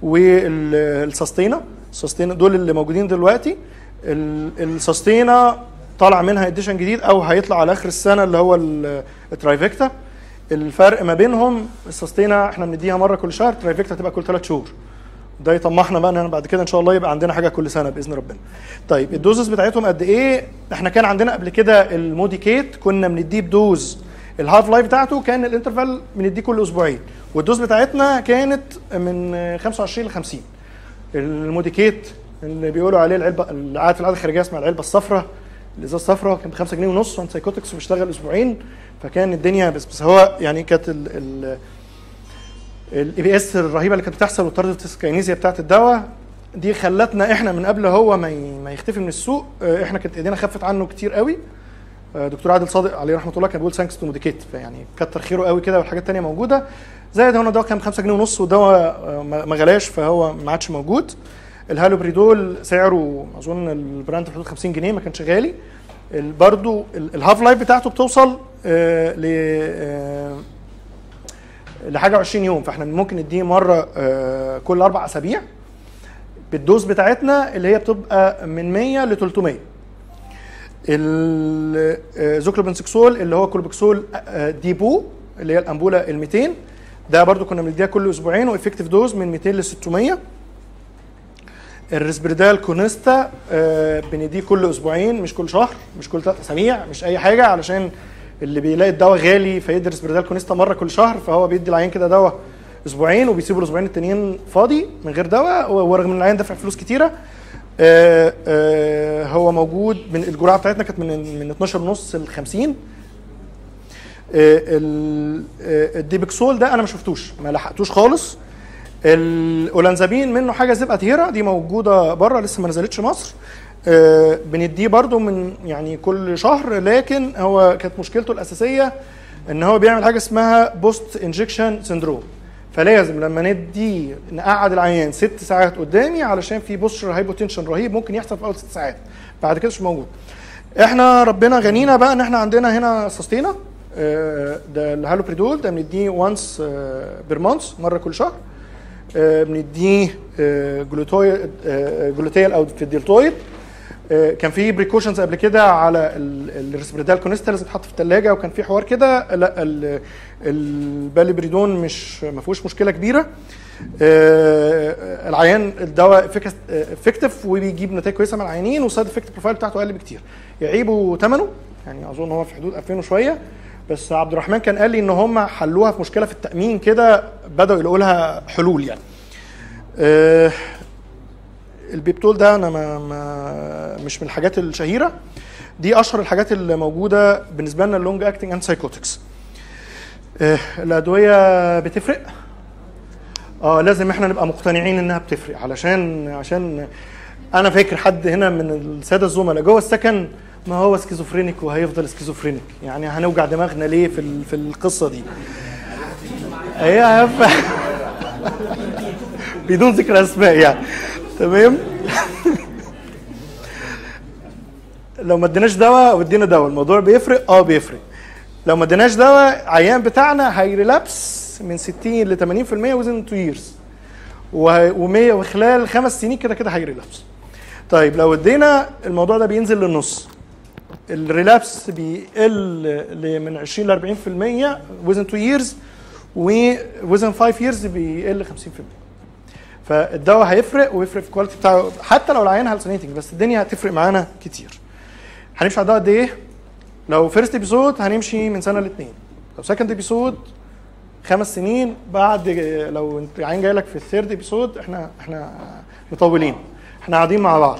والساستينا. Sustenna دول اللي موجودين دلوقتي. ال- الساستينا طالع منها edition جديد أو هيطلع على آخر السنة اللي هو ال- ال Trevicta. الفرق ما بينهم ال Sustenna إحنا بنديها مرة كل شهر ال Trevicta تبقى كل ثلاث شهور. ده يطمحنا بقى إن بعد كده إن شاء الله يبقى عندنا حاجة كل سنة بإذن ربنا. طيب ال doses بتاعتهم قد إيه؟ إحنا كان عندنا قبل كده ال Modecate كنا بنديه ب dose. ال half life بتاعته كان ال interval بنديه كل أسبوعين. وال dose بتاعتنا كانت من 25 ل 50 ال Modecate اللي بيقولوا عليه العلبة اللي قاعد في العيادة الخارجية اسمها العلبة الصفراء الإزازة الصفراء كان ب 5 جنيه ونص و antipsychotics وبيشتغل أسبوعين. فكان الدنيا بس بس هو يعني كانت ال ال ال EPS الرهيبة اللي كانت بتحصل وال tardive dyskinesia بتاعت الدواء دي خلتنا إحنا من قبل هو ما ما يختفي من السوق. آه، إحنا كانت إيدينا خفت عنه كتير قوي. آه، دكتور عادل صادق عليه رحمة الله كان بيقول thanks to Modecate فيعني كتر خيره قوي كده والحاجات التانية موجودة. زائد هو الدواء كان ب 5 جنيه ونص والدواء آه، ما غلاش فهو ما عادش موجود. الهالوبريدول سعره أظن ال brand في حدود 50 جنيه ما كانش غالي. ال- برضو ال- ال half life بتاعته بتوصل آه، ل آه، لحاجة 20 يوم. فاحنا ممكن نديه مرة آه، كل أربع أسابيع. بال dose بتاعتنا اللي هي بتبقى من 100 ل 300 ال zuclopenthixol اللي هو Clopixol آه، depot اللي هي الأمبولة ال 200 ده برضو كنا بنديها كل أسبوعين و effective dose من 200 ل 600 ال Risperdal Consta آه، بنديه كل أسبوعين مش كل شهر مش كل ثلاث أسابيع مش أي حاجة علشان اللي بيلاقي الدواء غالي فيدي Risperdal Consta مرة كل شهر فهو بيدي العيان كده دواء أسبوعين وبيسيبوا الأسبوعين التانيين فاضي من غير دواء ورغم إن العيان دافع فلوس كتيرة. آه، آه، هو موجود من الجرعة بتاعتنا كانت من من 12 ونص ل 50 آه، ال- آه، ال Depixol ده أنا ما شفتوش ما لحقتوش خالص. الاولانزابين منه حاجة Zypadhera دي موجودة بره لسه ما نزلتش مصر. آه، بنديه برضو من يعني كل شهر لكن هو كانت مشكلته الأساسية إن هو بيعمل حاجة اسمها post injection syndrome فلازم لما ندي نقعد العيان ست ساعات قدامي علشان في postural hypotension رهيب ممكن يحصل في أول ست ساعات. بعد كده مش موجود. إحنا ربنا غنينا بقى إن إحنا عندنا هنا Sustenna آه، ده ال paliperidone ده بنديه once per month مرة كل شهر. آه، بنديه آه، gluteal آه، gluteal أو في ال deltoid آه، كان في precautions قبل كده على ال Risperdal Consta لازم تتحط في الثلاجه وكان في حوار كده. لا ال- paliperidone مش ما فيهوش مشكلة كبيرة. آه، العيان الدواء effective وبيجيب نتائج كويسة مع العيانين وال side effect profile بتاعته أقل بكتير. يعيبوا ثمنه يعني أظن هو في حدود 2000 وشوية. بس عبد الرحمن كان قال لي إن هم حلوها في مشكلة في التأمين كده بدأوا يلاقوا لها حلول يعني. آه، ال Piportil ده أنا ما, ما مش من الحاجات الشهيرة. دي أشهر الحاجات اللي موجودة بالنسبة لنا ال long acting antipsychotics الأدوية بتفرق؟ آه لازم إحنا نبقى مقتنعين إنها بتفرق. علشان عشان أنا فاكر حد هنا من السادة الزملاء جوه السكن ما هو schizophrenic وهيفضل schizophrenic؟ يعني هنوجع دماغنا ليه في في القصة دي؟ هي بدون ذكر أسماء يعني. تمام؟ لو ما اديناش دواء وادينا دواء الموضوع بيفرق؟ آه بيفرق. لو ما اديناش دواء عيان بتاعنا هي relapse من 60 ل 80% within 2 years و100 وخلال خمس سنين كده كده هي relapse. طيب لو ادينا الموضوع ده بينزل للنص. ال relapse بيقل من 20 ل 40% within 2 years و within 5 years بيقل 50% فالدواء هيفرق ويفرق في ال quality بتاعه حتى لو العيان hallucinating بس الدنيا هتفرق معانا كتير. هنمشي على الدواء قد إيه؟ لو first episode هنمشي من سنة لاثنين لو second episode خمس سنين بعد لو انت عيان جاي لك في ال third episode إحنا إحنا مطولين. إحنا قاعدين مع بعض.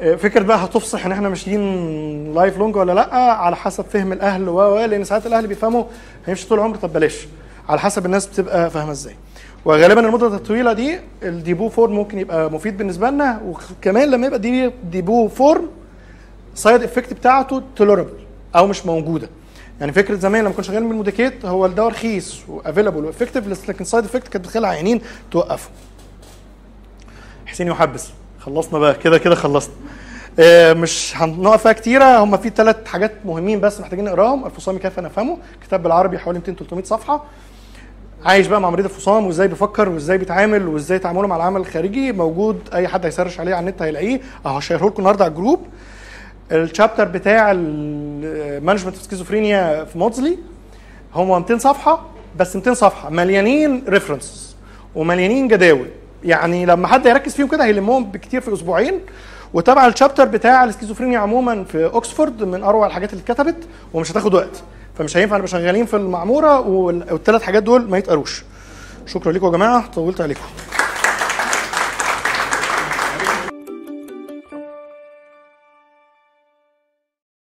فكرة بقى هتفصح إن إحنا ماشيين life long ولا لأ؟ على حسب فهم الأهل و لأن ساعات الأهل بيفهموا هيمشي طول العمر طب بلاش. على حسب الناس بتبقى فاهمة إزاي. وغالبا المدة الطويلة دي ال depot form ممكن يبقى مفيد بالنسبة لنا وكمان لما يبقى دي depot form side effect بتاعته tolerable أو مش موجودة. يعني فكرة زمان لما كنا شغالين بال Modecate هو الدواء رخيص و available و effective لكن side effect كانت بتخلي عيانين توقفوا. حسين يحبس خلصنا بقى. كده كده خلصنا. آه، مش هنقف فيها كتيرة. هم في ثلاث حاجات مهمين بس محتاجين نقراهم. الفصام كيف نفهمه كتاب بالعربي حوالي 200 300 صفحة. عايش بقى مع مريض الفصام وإزاي بيفكر وإزاي بيتعامل وإزاي تعامله مع العالم الخارجي. موجود أي حد هي search عليه على النت هيلاقيه. أهو هشيره لكم النهارده على ال group. ال chapter بتاع ال management في سكيزوفرينيا في Maudsley هم 200 صفحة بس 200 صفحة. مليانين references ومليانين جداول. يعني لما حد يركز فيهم كده هيلمهم بكتير في أسبوعين. وتابع ال chapter بتاع السكيزوفرينيا عموما في اوكسفورد من أروع الحاجات اللي اتكتبت ومش هتاخد وقت. فمش هينفع نبقى شغالين في المعمورة والثلاث حاجات دول ما يتقروش. شكرا لكم يا جماعة طولت عليكم.